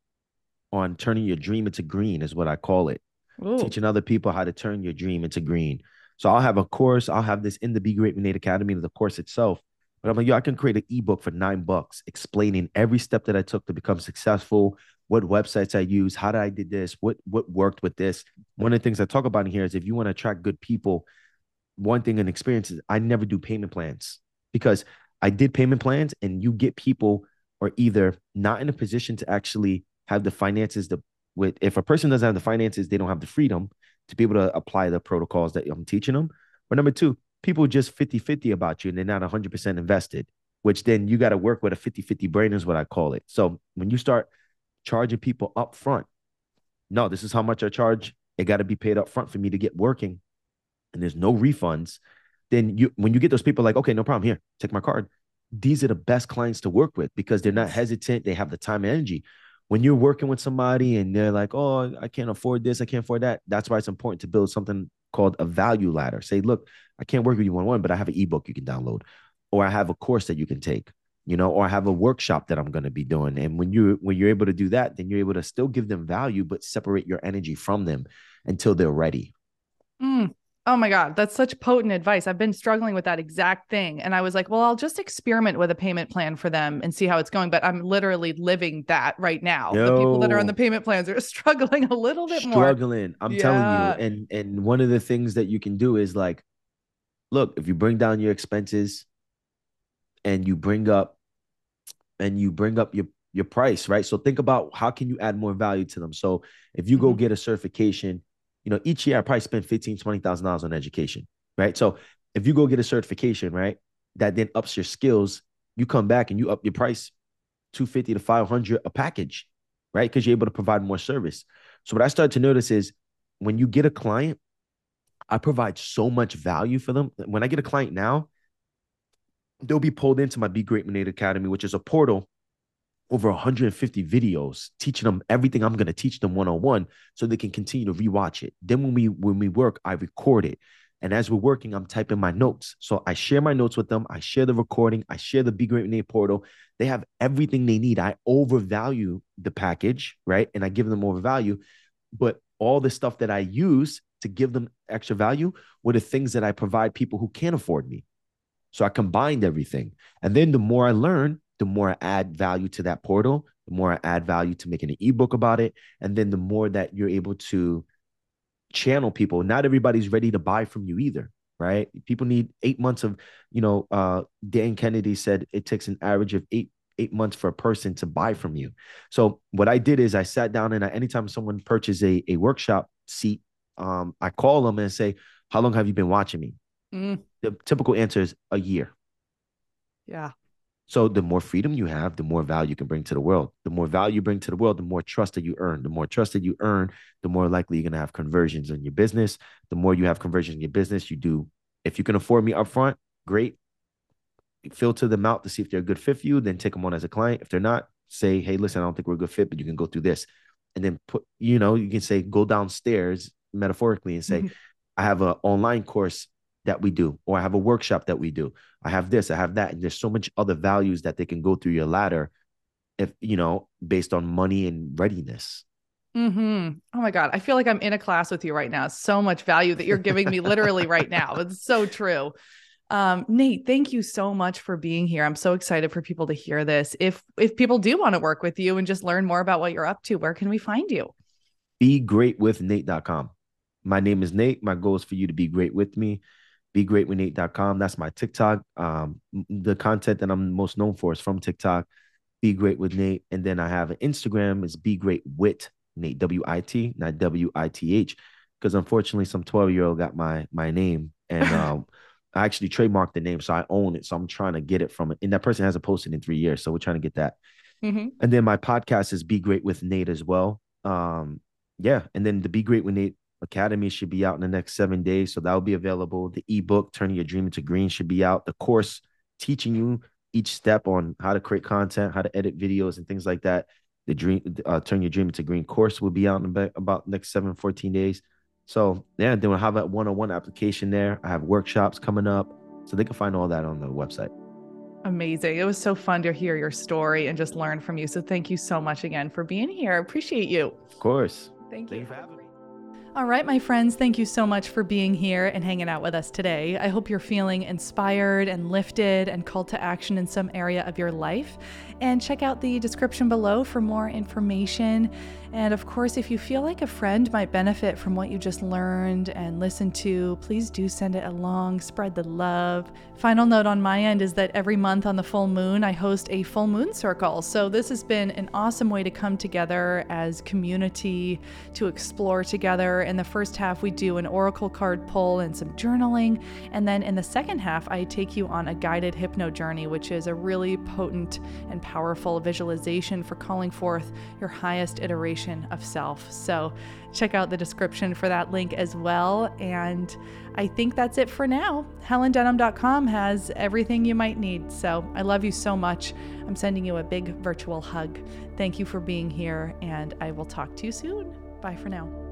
B: on turning your dream into green, is what I call it. Ooh. Teaching other people how to turn your dream into green. So I'll have a course, I'll have this in the Be Great Nate Academy, the course itself. But I'm like, yo, I can create an ebook for nine bucks explaining every step that I took to become successful, what websites I use, how did I did this, what what worked with this. One of the things I talk about in here is if you want to attract good people, one thing and experience is I never do payment plans because I did payment plans and you get people are either not in a position to actually have the finances to with if a person doesn't have the finances, they don't have the freedom to be able to apply the protocols that I'm teaching them. But number two, people just 50-50 about you and they're not 100% invested, which then you got to work with a 50-50 brain is what I call it. So when you start charging people up front. No, this is how much I charge. It got to be paid up front for me to get working. And there's no refunds. Then you when you get those people like, okay, no problem. Here, take my card. These are the best clients to work with because they're not hesitant. They have the time and energy. When you're working with somebody and they're like, oh, I can't afford this, I can't afford that. That's why it's important to build something called a value ladder. Say, look, I can't work with you one on one, but I have an ebook you can download, or I have a course that you can take you know, or have a workshop that I'm going to be doing. And when you when you're able to do that, then you're able to still give them value, but separate your energy from them until they're ready.
A: Mm. Oh my God, that's such potent advice. I've been struggling with that exact thing. And I was like, well, I'll just experiment with a payment plan for them and see how it's going. But I'm literally living that right now. Yo, the people that are on the payment plans are struggling a little bit
B: struggling. more. Struggling. I'm yeah. telling you. And and one of the things that you can do is like, look, if you bring down your expenses, and you bring up and you bring up your your price, right? So think about how can you add more value to them. So if you mm-hmm. go get a certification, you know, each year I probably spend fifteen, twenty thousand dollars on education, right? So if you go get a certification, right, that then ups your skills, you come back and you up your price 250 to 500 a package, right? Because you're able to provide more service. So what I started to notice is when you get a client, I provide so much value for them. When I get a client now, they'll be pulled into my Be Great Nate Academy, which is a portal over 150 videos teaching them everything I'm going to teach them one on one so they can continue to rewatch it. Then when we when we work, I record it. And as we're working, I'm typing my notes. So I share my notes with them. I share the recording. I share the Be Great Nate portal. They have everything they need. I overvalue the package, right? And I give them overvalue. But all the stuff that I use to give them extra value were the things that I provide people who can't afford me. So I combined everything. And then the more I learn, the more I add value to that portal, the more I add value to making an ebook about it. And then the more that you're able to channel people. Not everybody's ready to buy from you either, right? People need eight months of, you know, uh, Dan Kennedy said it takes an average of eight eight months for a person to buy from you. So what I did is I sat down and I, anytime someone purchased a, a workshop seat, um, I call them and say, how long have you been watching me? Mm. The typical answer is a year.
A: Yeah.
B: So the more freedom you have, the more value you can bring to the world. The more value you bring to the world, the more trust that you earn. The more trust that you earn, the more likely you're going to have conversions in your business. The more you have conversions in your business, you do. If you can afford me upfront, great. Filter them out to see if they're a good fit for you, then take them on as a client. If they're not, say, hey, listen, I don't think we're a good fit, but you can go through this. And then put, you know, you can say, go downstairs metaphorically and say, mm-hmm. I have an online course that we do, or I have a workshop that we do. I have this, I have that. And there's so much other values that they can go through your ladder if, you know, based on money and readiness.
A: Hmm. Oh my God, I feel like I'm in a class with you right now. So much value that you're giving me literally right now. It's so true. Um, Nate, thank you so much for being here. I'm so excited for people to hear this. If if people do want to work with you and just learn more about what you're up to, where can we find you?
B: Be great with Nate.com. My name is Nate. My goal is for you to be great with me. Be great with Nate.com. That's my TikTok. Um, the content that I'm most known for is from TikTok. Be great with Nate. And then I have an Instagram, it's be great with Nate, W I T, not W I T H. Because unfortunately, some 12 year old got my my name. And um, I actually trademarked the name, so I own it. So I'm trying to get it from it. And that person hasn't posted in three years. So we're trying to get that. Mm-hmm. And then my podcast is Be Great with Nate as well. Um, yeah. And then the Be Great with Nate Academy should be out in the next seven days. So that will be available. The ebook, Turning Your Dream into Green, should be out. The course teaching you each step on how to create content, how to edit videos, and things like that. The dream, uh, Turn Your Dream into Green course will be out in about, next seven, 14 days. So yeah, then we'll have that one-on-one application there. I have workshops coming up. So they can find all that on the website.
A: Amazing. It was so fun to hear your story and just learn from you. So thank you so much again for being here. Appreciate you.
B: Of course.
A: Thank you. Thank you me. All right, my friends, thank you so much for being here and hanging out with us today. I hope you're feeling inspired and lifted and called to action in some area of your life. And check out the description below for more information and of course, if you feel like a friend might benefit from what you just learned and listened to, please do send it along, spread the love. Final note on my end is that every month on the full moon, I host a full moon circle. So this has been an awesome way to come together as community to explore together. In the first half, we do an oracle card pull and some journaling. And then in the second half, I take you on a guided hypno journey, which is a really potent and powerful visualization for calling forth your highest iteration of self. So check out the description for that link as well. And I think that's it for now. HelenDenham.com has everything you might need. So I love you so much. I'm sending you a big virtual hug. Thank you for being here, and I will talk to you soon. Bye for now.